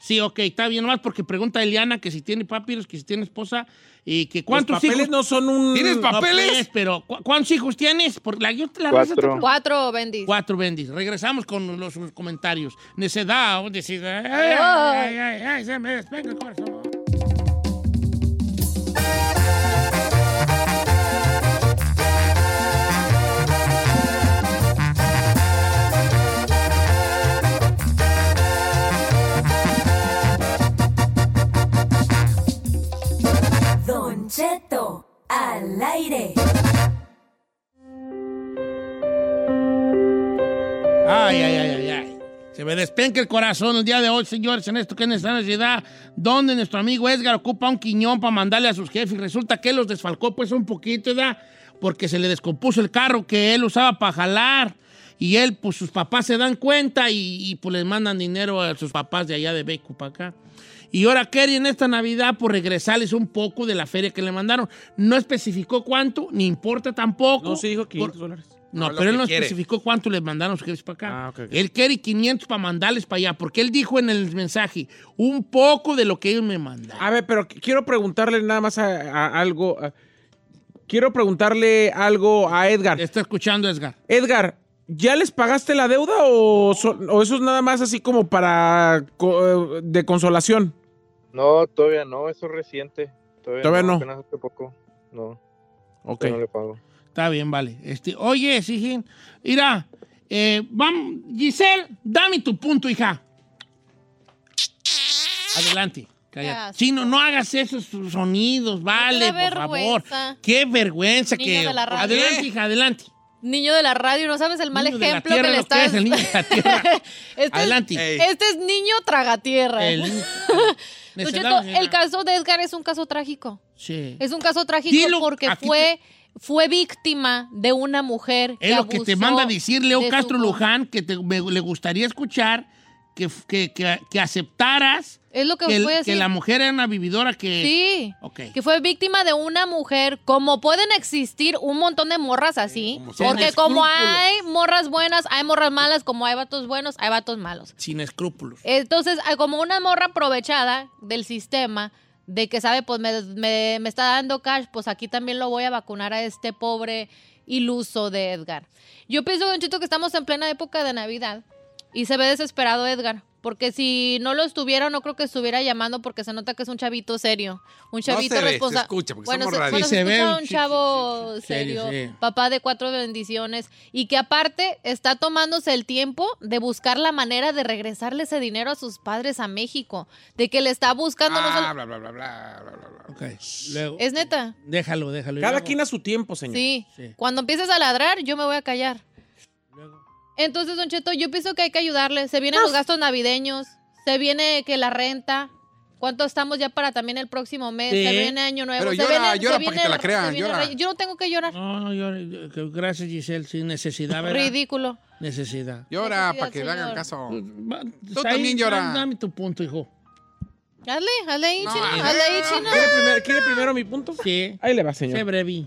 Sí, ok, está bien, nomás porque pregunta Eliana que si tiene papiros, que si tiene esposa y que Los cuántos papeles hijos. no son un... ¿Tienes No, papeles? pues, pero ¿cu- ¿cuántos hijos tienes? Por la, yo te la Cuatro. receta- Cuatro, Bendis. Cuatro bendis. Regresamos con los comentarios. Necedad, necedad. Ay, ay, ay, ay, se me despega el corazón. Cheto al aire. Ay, ay, ay, ay, ay. Se me despenca el corazón el día de hoy, señores, en esto que es nuestra necesidad, donde nuestro amigo Edgar ocupa un quiñón para mandarle a sus jefes. Resulta que él los desfalcó pues un poquito, ¿verdad? Porque se le descompuso el carro que él usaba para jalar. Y él, pues sus papás se dan cuenta y, pues les mandan dinero a sus papás de allá de Beco para acá. Y ahora quiere en esta Navidad por regresarles un poco de la feria que le mandaron. No especificó cuánto, ni importa tampoco. No, sí dijo 500 Por- dólares. no, pero él no quiere. especificó cuánto le mandaron sus jefes para acá. Ah, ok, ok. Él quiere 500 para mandarles para allá, porque él dijo en el mensaje un poco de lo que ellos me mandaron. A ver, pero qu- quiero preguntarle nada más a, a algo. a- quiero preguntarle algo a Edgar. Está escuchando, Edgar. Edgar, ¿ya les pagaste la deuda o, so- o eso es nada más así como para co- eh, de consolación? No, todavía no, eso es reciente. Todavía, Todavía no. Apenas hace poco. No, Ok. no le pago. Está bien, vale. Este, oye, sí, mira, eh, vamos, Giselle, dame tu punto, hija. Adelante. Cállate. Ya, Chino, no hagas esos sonidos, vale, por favor. vergüenza. Qué vergüenza Niño que. de la radio. Adelante, hija, adelante. Niño de la radio, no sabes el mal Niño de la ejemplo tierra, que le lo que estás. es el niño de la tierra. este, Adelante. Es, este es niño tragatierra. El- Necedad. el caso de Edgar es un caso trágico. Sí. Es un caso trágico Dilo, porque fue, fue víctima de una mujer que Es lo que te manda a decir Leo de Castro Luján, que te- me- le gustaría escuchar que, que, que, que aceptaras Es lo que, que, el- fue que así. la mujer era una vividora que... Sí. Ok. Que fue víctima de una mujer, como pueden existir un montón de morras así. Porque como hay morras buenas, hay morras malas, como hay vatos buenos, hay vatos malos. Sin escrúpulos. Entonces, como una morra aprovechada del sistema de que sabe, pues me, me- me está dando cash, pues aquí también lo voy a vacunar a este pobre iluso de Edgar. Yo pienso, Don Chito, que estamos en plena época de Navidad y se ve desesperado Edgar. Porque si no lo estuviera, no creo que estuviera llamando porque se nota que es un chavito serio. Un chavito se responsable. escucha, porque bueno, somos se, bueno, se se ve escucha un chavo sí, sí, serio, serio, sí. papá de cuatro bendiciones y que aparte está tomándose el tiempo de buscar la manera de regresarle ese dinero a sus padres a México, de que le está buscando no solo- Ah, bla, bla, bla, bla, bla, bla, bla. Ok. Luego, Es neta. déjalo, déjalo. Cada quien a su tiempo, señor. Sí. Sí. Cuando empieces a ladrar, yo me voy a callar. Luego. Entonces, Don Cheto, yo pienso que hay que ayudarle. Se vienen los gastos navideños, se viene que la renta. ¿Cuánto estamos ya para también el próximo mes? Sí. Se viene año nuevo. Pero se llora, viene, llora se para que te la crean, llora. Yo no tengo que llorar. No, no, yo, que gracias Giselle, sin necesidad, ¿verdad? Ridículo. Necesidad. Llora Necesidad, para que le hagan caso. Va- Tú ahí, también llora. Dame, tu punto, hijo. Hazle, hazle ahí, No, chino. Hazle ahí, no. chino. ¿Quiere primero, quiere primero mi punto? Sí. Ahí le va, Sé señor. breve.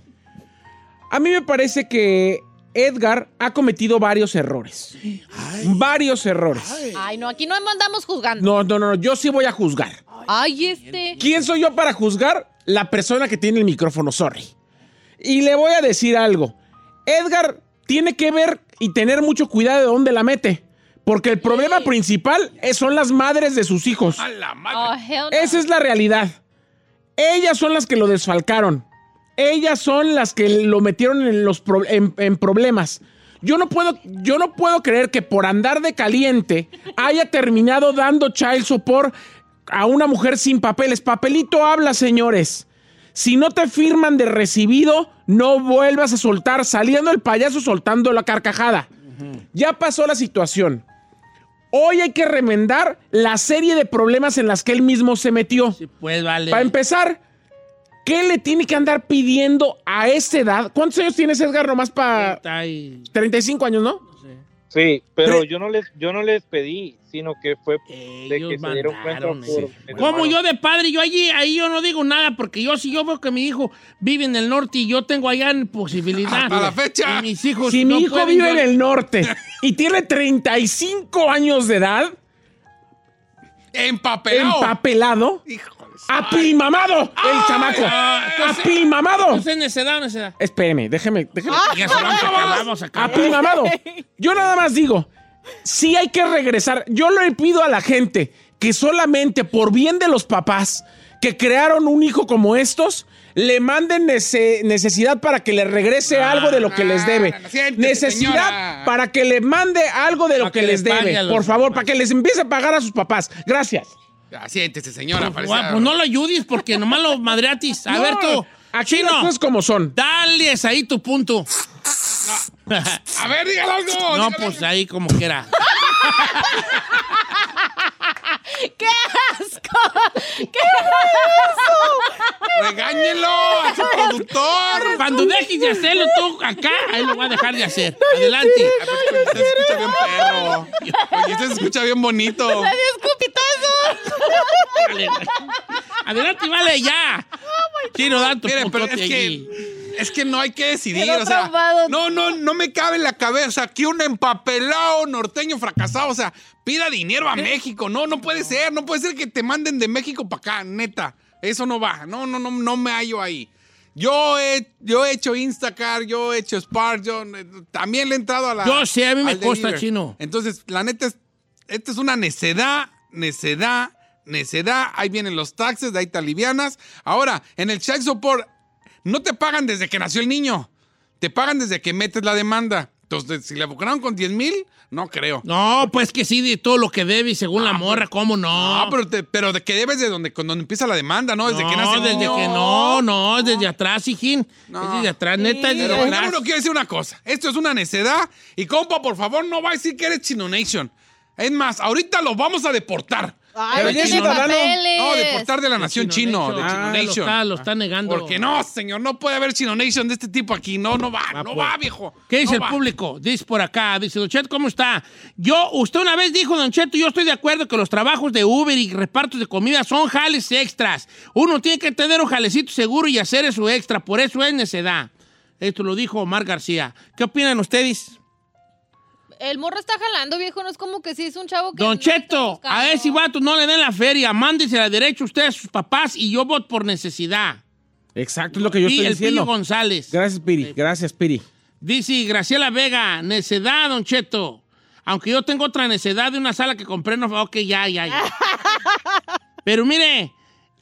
A mí me parece que Edgar ha cometido varios errores. Varios errores. Ay, no, aquí no andamos juzgando. No, no, no, yo sí voy a juzgar. Ay, este. ¿Quién soy yo para juzgar? La persona que tiene el micrófono, sorry. Y le voy a decir algo. Edgar tiene que ver y tener mucho cuidado de dónde la mete. Porque el problema principal es- son las madres de sus hijos. A la madre. Oh, hell no. Esa es la realidad. Ellas son las que lo desfalcaron. Ellas son las que lo metieron en, los pro- en, en problemas. Yo no, puedo, yo no puedo creer que por andar de caliente haya terminado dando child support a una mujer sin papeles. Papelito habla, señores. Si no te firman de recibido, no vuelvas a soltar, saliendo el payaso soltando la carcajada. Ya pasó la situación. Hoy hay que remendar la serie de problemas en las que él mismo se metió. Sí, pues vale. Para empezar, ¿qué le tiene que andar pidiendo a esta edad? ¿Cuántos años tienes, Edgar? Nomás para Está ahí. 35 años, ¿no? Sí, pero Pero- yo no les yo no les pedí, sino que fue de Ellos que se dieron cuenta por Como yo de padre, yo allí, ahí yo no digo nada, porque yo si yo veo que mi hijo vive en el norte y yo tengo allá en posibilidad. Hasta la fecha. Y mis hijos si no mi hijo vive yo- en el norte y tiene 35 años de edad, Empapelado. empapelado, Híjoles. Apilmamado el chamaco. Ah, Apilmamado. ¿Entonces necedad o necedad? Espéreme, déjeme, déjeme. Ya se vamos a acabar, vamos a acabar. Apilmamado. Yo nada más digo, sí hay que regresar. Yo le pido a la gente que solamente por bien de los papás que crearon un hijo como estos, le manden nece- necesidad para que le regrese algo de lo que les debe. no, siéntese, necesidad señora. para que le mande algo de lo que, que le les debe. Por favor, papás. para que les empiece a pagar a sus papás. Gracias. Ya, siéntese, señora. Pues, parece- pues no lo ayudes porque nomás lo madreatis. A No, ver tú. Aquí Chino, las cosas como son. dales ahí tu punto. A ver, dígale algo. No, pues ahí como quiera. ¡Qué asco! ¿Qué algo. Regáñelo a su productor. Cuando dejes de hacerlo tú acá, ahí lo voy a dejar de hacer. Adelante. Ay, pues, Usted se escucha bien perro. Oye, se escucha bien bonito. escupitazo! Vale, güey. Adelante, vale, ya. Chino, da tu Mire, pero es allí. que, es que no hay que decidir. O sea, no, no, no me cabe en la cabeza que un empapelado norteño fracasado, o sea, pida dinero a México. No, no puede ser. No puede ser que te manden de México para acá, neta. Eso no va. No, no, no, no me hallo ahí. Yo he, yo he hecho Instacar, yo he hecho Spark, yo eh, también le he entrado a la. Yo sé, a mí me al consta, delivery. chino. Entonces, la neta, es, esta es una necedad, necedad, necedad. Ahí vienen los taxes, de ahí te alivianas. Ahora, en el child support, no te pagan desde que nació el niño. Te pagan desde que metes la demanda. Entonces, si le abocaron con 10 mil, no creo. No, pues que sí, de todo lo que debe y según la morra, ¿cómo no? No, pero, te- pero de que debes de donde, cuando empieza la demanda, ¿no? Desde no, que nace desde niño. que no, no, desde atrás, hijín. No. Es desde atrás, neta, es desde Pero atrás. quiero decir una cosa. Esto es una necedad. Y compa, por favor, no va a decir que eres Chino Nation. Es más, ahorita los vamos a deportar. Ay, Pero no deportar de la nación chino, de Ah, Chino lo Nation. está, lo está negando. Porque no, señor, no puede haber Chino Nation de este tipo aquí. No, no va, no pues. va, viejo. ¿Qué dice No el va. público? Dice por acá, dice Don Cheto, ¿cómo está? Yo, usted una vez dijo, Don Cheto, yo estoy de acuerdo que los trabajos de Uber y repartos de comida son jales extras. Uno tiene que tener un jalecito seguro y hacer eso extra, por eso es necedad. Esto lo dijo Omar García. ¿Qué opinan ustedes? El morro está jalando, viejo. No es como que sí es un chavo que. Don no Cheto, a ese vato no le den la feria, mándese la derecha usted a sus papás y yo voto por necesidad. Exacto, es lo que yo Y estoy el diciendo. González. Gracias, Piri. Gracias, Piri. Dice Graciela Vega, necedad, Don Cheto. Aunque yo tengo otra necedad de una sala que compré, no, ok, ya, ya, ya. Pero mire,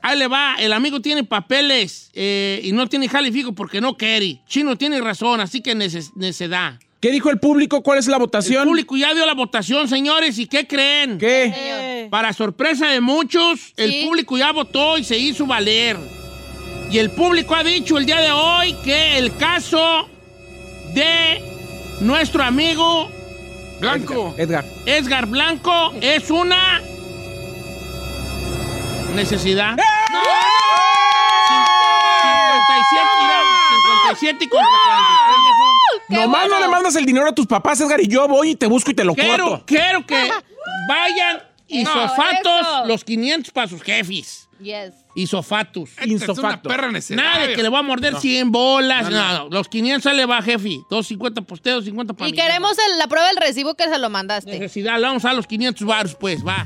ahí le va, el amigo tiene papeles eh, y no tiene jale fijo porque no quiere. Chino tiene razón, así que neces- necedad. ¿Qué dijo el público? ¿Cuál es la votación? El público ya dio la votación, señores, ¿y qué creen? ¿Qué? Para sorpresa de muchos, el público ya votó y se hizo valer. Y el público ha dicho el día de hoy que el caso de nuestro amigo Blanco. Edgar. Edgar Blanco es una necesidad. ¡Eh! ¡No! 57, mira, 57 contra 43, viejo. ¡Qué Nomás bueno! no le mandas el dinero a tus papás, Edgar, y yo voy y te busco y te lo Quiero, corto. quiero que vayan isofatos eso. los 500 para sus jefes. Yes. Isofatus. Esta es una Insofato. perra necedad. Nada de que le va a morder 100 bolas. No, no, Los 500 le va, jefe. 250 posteo, 250 para Y mí. queremos el- la prueba del recibo que se lo mandaste. Necesidad, le vamos a los 500 baros, pues, va.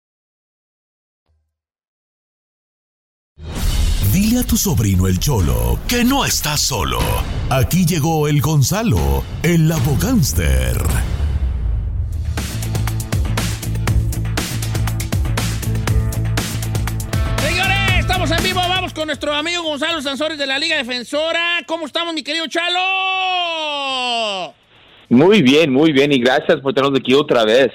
Dile a tu sobrino el Cholo que no está solo. Aquí llegó el Gonzalo, el abogánster. Señores, estamos en vivo. Vamos con nuestro amigo Gonzalo Sansores de la Liga Defensora. ¿Cómo estamos, mi querido Chalo? Muy bien, muy bien, y gracias por tenernos aquí otra vez.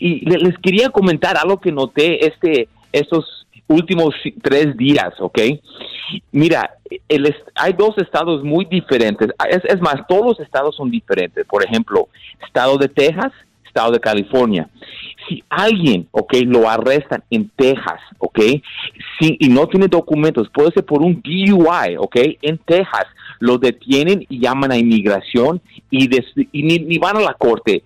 Y le- les quería comentar algo que noté este, estos últimos tres días, ¿ok? Mira, el hay dos estados muy diferentes. Es, es más, todos los estados son diferentes. Por ejemplo, estado de Texas, estado de California. Si alguien, ok, lo arrestan en Texas, ok, si, y no tiene documentos, puede ser por un DUI, ok, en Texas, lo detienen y llaman a inmigración y, des- y ni, ni van a la corte.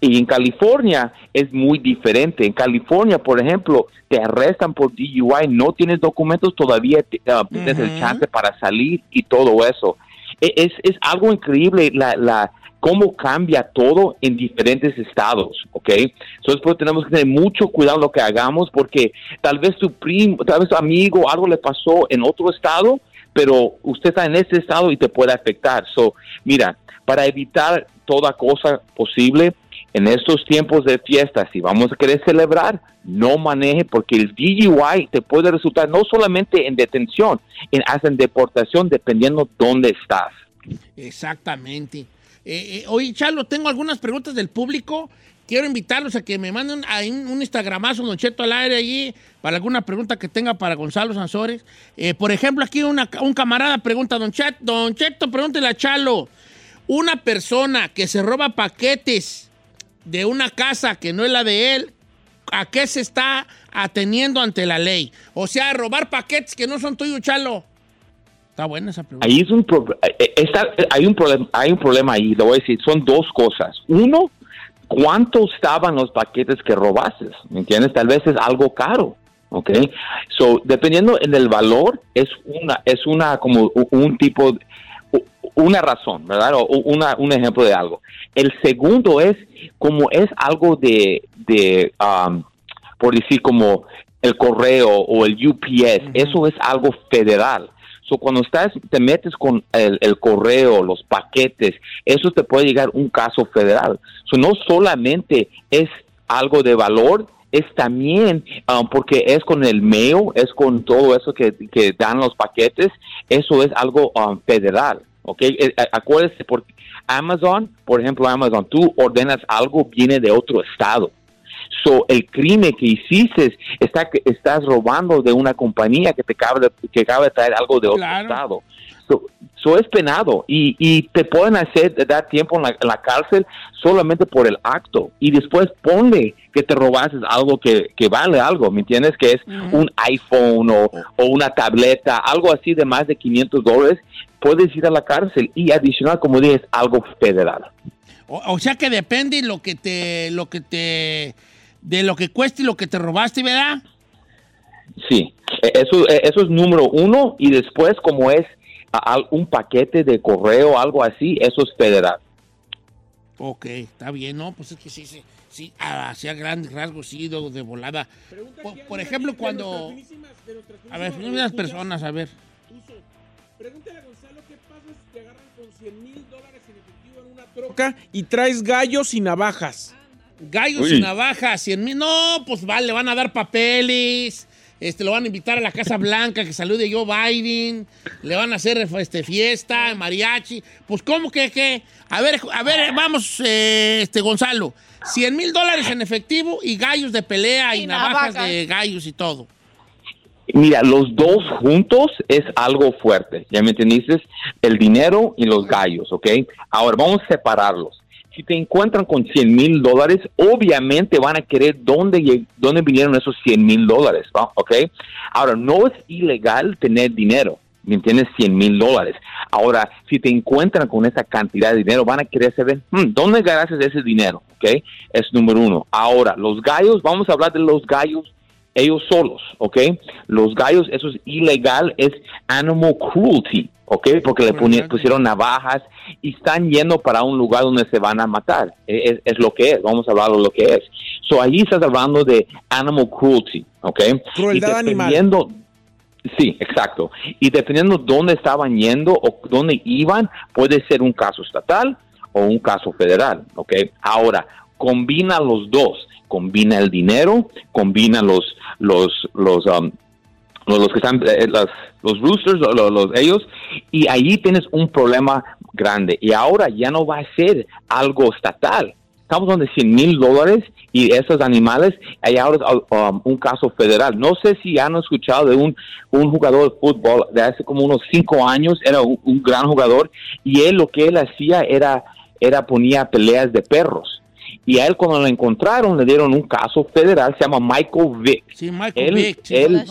Y en California es muy diferente. En California, por ejemplo, te arrestan por DUI, no tienes documentos, todavía te- ah, tienes el chance para salir y todo eso. E- Es, es algo increíble la, la, cómo cambia todo en diferentes estados, ¿ok? Entonces, pues tenemos que tener mucho cuidado lo que hagamos porque tal vez tu primo, tal vez tu amigo, algo le pasó en otro estado, pero usted está en este estado y te puede afectar. So, mira, para evitar toda cosa posible, en estos tiempos de fiesta, si vamos a querer celebrar, no maneje porque el DUI te puede resultar no solamente en detención, en, hasta en deportación, dependiendo dónde estás. Exactamente. Eh, eh, oye, Chalo, tengo algunas preguntas del público. Quiero invitarlos a que me manden ahí un, Instagramazo, Don Cheto al aire allí, para alguna pregunta que tenga para Gonzalo Sansores. Eh, por ejemplo, aquí un camarada pregunta, Don Cheto, Don Cheto, pregúntele a Chalo, una persona que se roba paquetes de una casa que no es la de él, ¿a qué se está ateniendo ante la ley? O sea, robar paquetes que no son tuyos, Chalo. Está buena esa pregunta. Ahí es un pro- eh, está- hay un problema, hay un problema ahí. Le voy a decir, son dos cosas. Uno, ¿cuánto estaban los paquetes que robaste? ¿Me entiendes? Tal vez es algo caro. ¿Ok? So, dependiendo en el valor, es una, es una como un tipo, una razón, ¿verdad? O una, un ejemplo de algo. El segundo es como es algo de, de um, por decir como el correo o el UPS, eso es algo federal. So, cuando estás, te metes con el, el correo, los paquetes, eso te puede llegar un caso federal. So, no solamente es algo de valor, es también um, porque es con el mail, es con todo eso que, que dan los paquetes, eso es algo um, federal. ¿Ok? Eh, eh, acuérdese, porque Amazon, por ejemplo, Amazon, tú ordenas algo, viene de otro estado. So, el crimen que hiciste está que estás robando de una compañía que te acaba de, que acaba de traer algo de otro estado. So, so es penado y, y te pueden hacer dar tiempo en la, en la cárcel solamente por el acto y después ponle que te robaste algo que, que vale algo, ¿me entiendes? Que es un iPhone o, o una tableta, algo así de más de 500 dólares, puedes ir a la cárcel y adicional, como dije, es algo federal. O, o sea que depende lo que te, lo que te, de lo que cueste y lo que te robaste, ¿verdad? Sí, e- eso, e- eso es número uno y después como es un paquete de correo, algo así, eso es federal. Ok, está bien, ¿no? Pues es que sí, sí, sí, hacia grandes rasgos, sí, de, de volada. Por, por ejemplo, cuando... A ver, unas personas, a ver. Pregúntale a Gonzalo qué pasa si te agarran con 100 mil dólares en efectivo en una troca y traes gallos y navajas. Gallos Uy. y navajas, 100 mil. No, pues vale, le van a dar papeles. Este, lo van a invitar a la Casa Blanca que salude Joe Biden. Le van a hacer este, fiesta, mariachi. Pues, ¿cómo que qué? A ver, a ver, vamos, eh, este, Gonzalo. 100 mil dólares en efectivo y gallos de pelea y, Y navajas navajas. de gallos y todo. Mira, los dos juntos es algo fuerte, ¿ya me entendiste? El dinero y los gallos, ¿ok? Ahora vamos a separarlos. Si te encuentran con 100 mil dólares, obviamente van a querer dónde, dónde vinieron esos 100 mil dólares. ¿ok? Ahora, no es ilegal tener dinero, ¿me entiendes? 100 mil dólares. Ahora, si te encuentran con esa cantidad de dinero, van a querer saber, "Hmm, ¿dónde ganaste ese dinero? ¿Ok? Es número uno. Ahora, los gallos, vamos a hablar de los gallos ellos solos, ¿ok? Los gallos, eso es ilegal, es animal cruelty, ¿ok? Porque le pusieron navajas y están yendo para un lugar donde se van a matar. E- Es, es lo que es, vamos a hablar de lo que es. So, ahí estás hablando de animal cruelty, ¿ok? Crueldad Y animal. Sí, exacto. Y dependiendo dónde estaban yendo o dónde iban, puede ser un caso estatal o un caso federal, ¿ok? Ahora, combina los dos, combina el dinero, combina los, los, los, um, los, los que están, eh, las- los roosters, lo- lo- los, ellos, y ahí tienes un problema grande. Y ahora ya no va a ser algo estatal. Estamos hablando de 100 mil dólares y esos animales, hay ahora um, un caso federal. No sé si han escuchado de un, un jugador de fútbol de hace como unos cinco años, era un, un gran jugador, y él lo que él hacía era, era ponía peleas de perros. Y a él cuando lo encontraron le dieron un caso federal, se llama Michael Vick. Sí, Michael Él- Vick. Sí, él-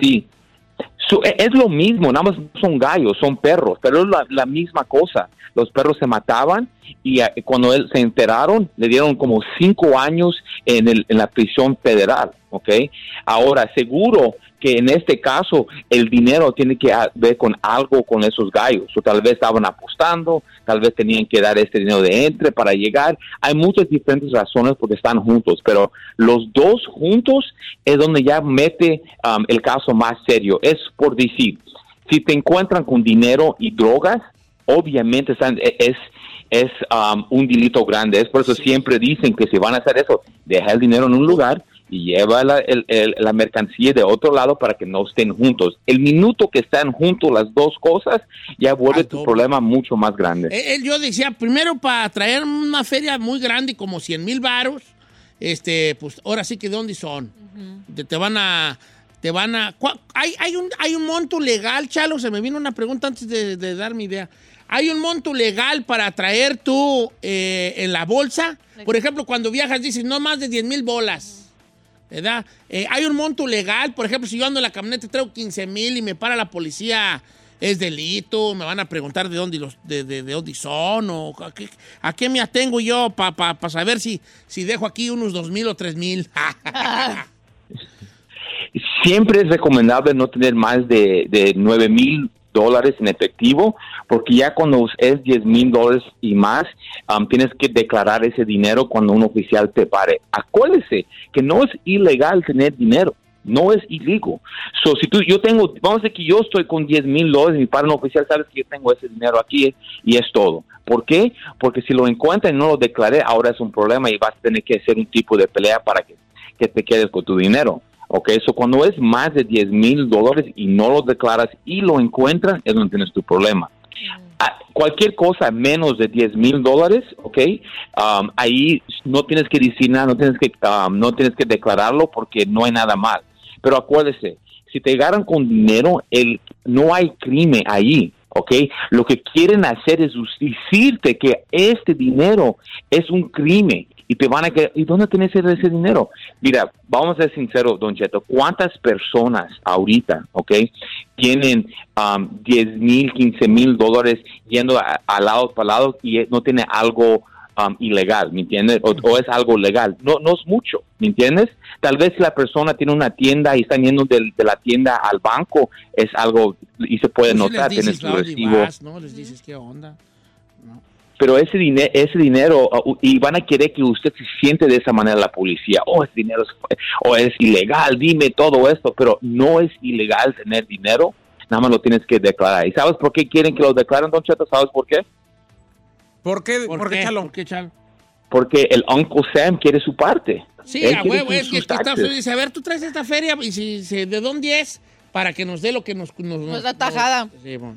Sí. So, e- es lo mismo, nada más no son gallos, son perros, pero es la, la misma cosa. Los perros se mataban y cuando él se enteraron, le dieron como cinco años en, el, en la prisión federal, ¿ok? Ahora, seguro que en este caso el dinero tiene que ver con algo con esos gallos, o tal vez estaban apostando, tal vez tenían que dar este dinero de entre para llegar. Hay muchas diferentes razones porque están juntos, pero los dos juntos es donde ya mete um, el caso más serio. Es por decir, si te encuentran con dinero y drogas, obviamente e- es es um, un delito grande. Es por eso siempre dicen que si van a hacer eso, deja el dinero en un lugar y lleva la, el- el- la mercancía de otro lado para que no estén juntos. El minuto que están juntos las dos cosas, ya vuelve tu problema mucho más grande. Eh, él- yo decía, primero para traer una feria muy grande, como 100 mil varos, este, pues ahora sí que de dónde son. te, te van a, te van a, ¿cuá- hay, hay un, hay un monto legal, Chalo, se me vino una pregunta antes de, de dar mi idea. ¿Hay un monto legal para traer tú eh, en la bolsa? Por ejemplo, cuando viajas dices no más de 10 mil bolas. ¿Verdad? Eh, ¿Hay un monto legal? Por ejemplo, si yo ando en la camioneta y traigo 15 mil y me para la policía, ¿es delito? ¿Me van a preguntar de dónde, los, de, de- de dónde son? ¿O a, qué, a qué me atengo yo para saber si, si dejo aquí unos 2 mil o 3 mil? Siempre es recomendable no tener más de, de 9 mil dólares en efectivo, porque ya cuando es 10 mil dólares y más, um, tienes que declarar ese dinero cuando un oficial te pare. Acuérdese que no es ilegal tener dinero. No es ilegal. So, si tú, yo tengo, vamos a decir que yo estoy con 10 mil dólares y para un oficial, sabes que yo tengo ese dinero aquí y es todo. ¿Por qué? Porque si lo encuentran y no lo declaré, ahora es un problema y vas a tener que hacer un tipo de pelea para que, que te quedes con tu dinero. Ok, eso cuando es más de 10 mil dólares y no lo declaras y lo encuentras, es donde tienes tu problema. Ah, Cualquier cosa menos de 10 mil dólares, ok, um, ahí no tienes que decir nada, no tienes que, um, no tienes que declararlo porque no hay nada mal. Pero acuérdese, si te agarran con dinero, el, no hay crimen ahí, ¿ok? Lo que quieren hacer es decirte que este dinero es un crimen y te van a que ¿y dónde tienes ese dinero? Mira, vamos a ser sinceros, Don Cheto, ¿cuántas personas ahorita, ok, tienen um, 10 mil, 15 mil dólares yendo a, a lado para lado y no tiene algo um, ilegal, ¿me entiendes? O, o es algo legal. No, no es mucho, ¿me entiendes? Tal vez la persona tiene una tienda y están yendo de, la tienda al banco, es algo y se puede sí notar, les tiene dices, su "¿A dónde recibo. vas?", ¿no? Les dices, ¿qué onda? Pero ese, dine- ese dinero, uh, y van a querer que usted se siente de esa manera la policía, oh, ese dinero es, o es ilegal, dime todo esto, pero no es ilegal tener dinero, nada más lo tienes que declarar. ¿Y sabes por qué quieren que lo declaren, Don Cheto? ¿Sabes por qué? ¿Por qué, ¿Por, por qué, qué, Chalo? ¿Por qué, Chalo? Porque el Uncle Sam quiere su parte. Sí, Él a huevo, es que Estados. Unidos dice, a ver, tú traes esta feria y si, si- de dónde es para que nos dé lo que nos... nos, Nos da tajada. sí, bueno.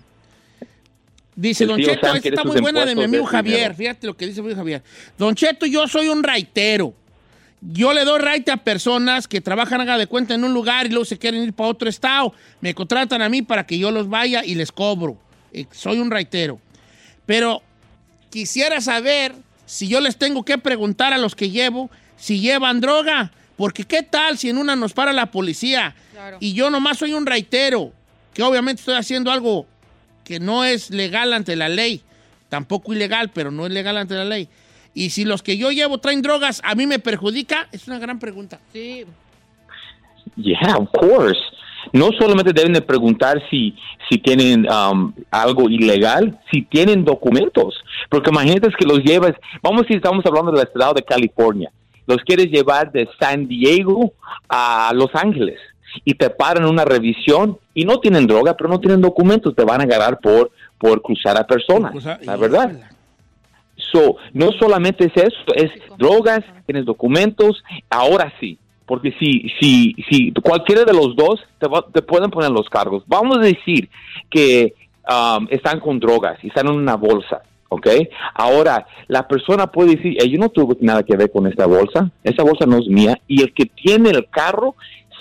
Dice Don Cheto, esta está muy buena de mi de amigo Javier. dinero. Fíjate lo que dice mi amigo Javier. Don Cheto, yo soy un raitero. Yo le doy raite a personas que trabajan, haga de cuenta, en un lugar y luego se quieren ir para otro estado. Me contratan a mí para que yo los vaya y les cobro. Eh, Soy un raitero. Pero quisiera saber si yo les tengo que preguntar a los que llevo si llevan droga. Porque qué tal si en una nos para la policía y yo nomás soy un raitero, que obviamente estoy haciendo algo que no es legal ante la ley, tampoco ilegal, pero no es legal ante la ley. Y si los que yo llevo traen drogas, ¿a mí me perjudica? Es una gran pregunta. Sí. Yeah, of course. No solamente deben de preguntar si, si tienen um, algo ilegal, si tienen documentos. Porque imagínate que los llevas, vamos a decir, estamos hablando del estado de California, los quieres llevar de San Diego a Los Ángeles y te paran una revisión y no tienen droga, pero no tienen documentos, te van a agarrar por, por cruzar a personas, la verdad. So, no solamente es eso, es drogas, tienes documentos, ahora sí, porque si, si, si cualquiera de los dos te, va- te pueden poner los cargos. Vamos a decir que um, están con drogas y están en una bolsa, ¿ok? Ahora, la persona puede decir, "Eh, yo no tuve nada que ver con esta bolsa, esa bolsa no es mía, y el que tiene el carro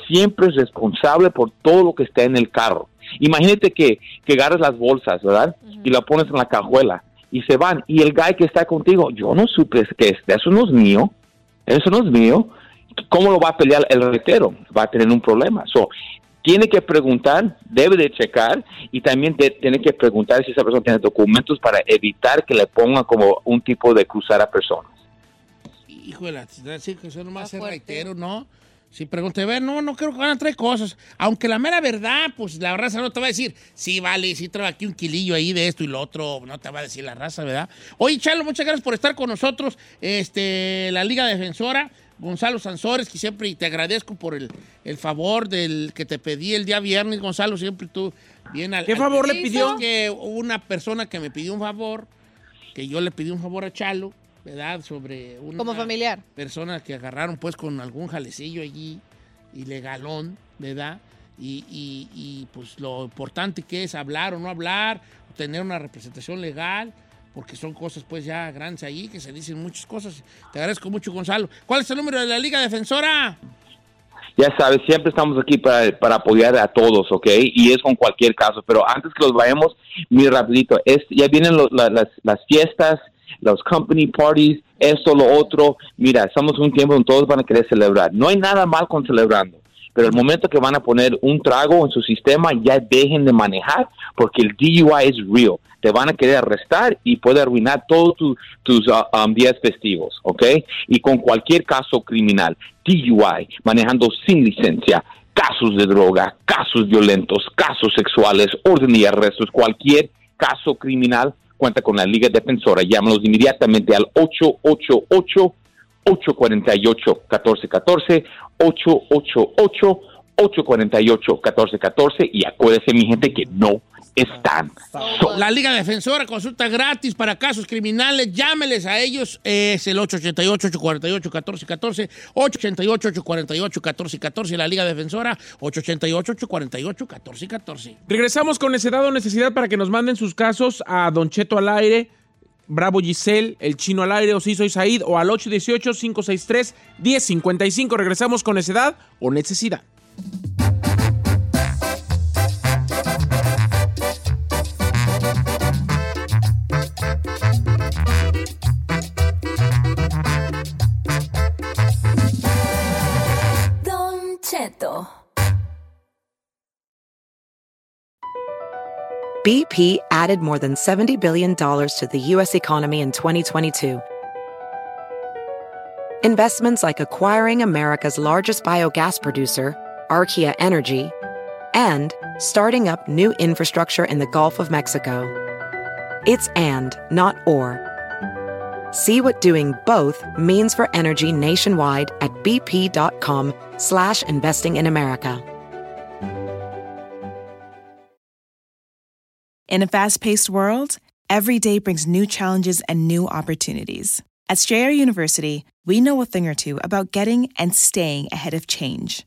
siempre es responsable por todo lo que está en el carro. Imagínate que, que agarras las bolsas, ¿verdad? Y la pones en la cajuela y se van. Y el guy que está contigo, yo no supe que es, eso no es mío, eso no es mío. ¿Cómo lo va a pelear el retero? Va a tener un problema. So, tiene que preguntar, debe de checar y también de- tiene que preguntar si esa persona tiene documentos para evitar que le pongan como un tipo de cruzar a personas. Híjole, sí que eso nomás es reitero, ¿no? Si pregunté, a ver, no, no creo que van a traer cosas. Aunque la mera verdad, pues la raza no te va a decir, sí, vale, sí traigo aquí un kilillo ahí de esto y lo otro, no te va a decir la raza, ¿verdad? Oye, Chalo, muchas gracias por estar con nosotros. Este, la Liga Defensora, Gonzalo Sansores, que siempre te agradezco por el, el favor del que te pedí el día viernes, Gonzalo, siempre tú bien al. ¿Qué al favor le pidió? Que hubo una persona que me pidió un favor, que yo le pedí un favor a Chalo, ¿verdad? Sobre una Como familiar. personas que agarraron pues con algún jalecillo allí, ilegalón, ¿verdad? Y, y- y, pues lo importante que es hablar o no hablar, tener una representación legal, porque son cosas pues ya grandes ahí, que se dicen muchas cosas. Te agradezco mucho, Gonzalo. ¿Cuál es el número de la Liga Defensora? ya sabes, siempre estamos aquí para, para apoyar a todos, ¿ok? Y es con cualquier caso. Pero antes que los vayamos, muy rapidito, es, ya vienen lo- la- las, las fiestas, los company parties, esto, lo otro. Mira, estamos en un tiempo donde todos van a querer celebrar. No hay nada mal con celebrando. Pero el momento que van a poner un trago en su sistema, ya dejen de manejar, porque el DUI es real. Te van a querer arrestar y puede arruinar todos tu- tus um, días festivos, ¿ok? Y con cualquier caso criminal, DUI, manejando sin licencia, casos de droga, casos violentos, casos sexuales, orden y arrestos, cualquier caso criminal, cuenta con la Liga Defensora. Llámanos inmediatamente al 888 848-1414, 888-848-1414 y acuérdese mi gente que no están solos. La Liga Defensora, consulta gratis para casos criminales. Llámeles a ellos. Es el 888-848-1414. 888-848-1414. La Liga Defensora, 888-848-1414. Regresamos con Necedad o Necesidad para que nos manden sus casos a Don Cheto al aire, Bravo Giselle, El Chino al aire o Sí Soy Said o al 818-563-1055. Regresamos con Necedad o Necesidad. BP added more than $70 billion to the U.S. economy in 2022. Investments like acquiring America's largest biogas producer, Archaea Energy, and starting up new infrastructure in the Gulf of Mexico. It's and, not or. See what doing both means for energy nationwide at bp.com slash investing in America. In a fast paced world, every day brings new challenges and new opportunities. At Strayer University, we know a thing or two about getting and staying ahead of change.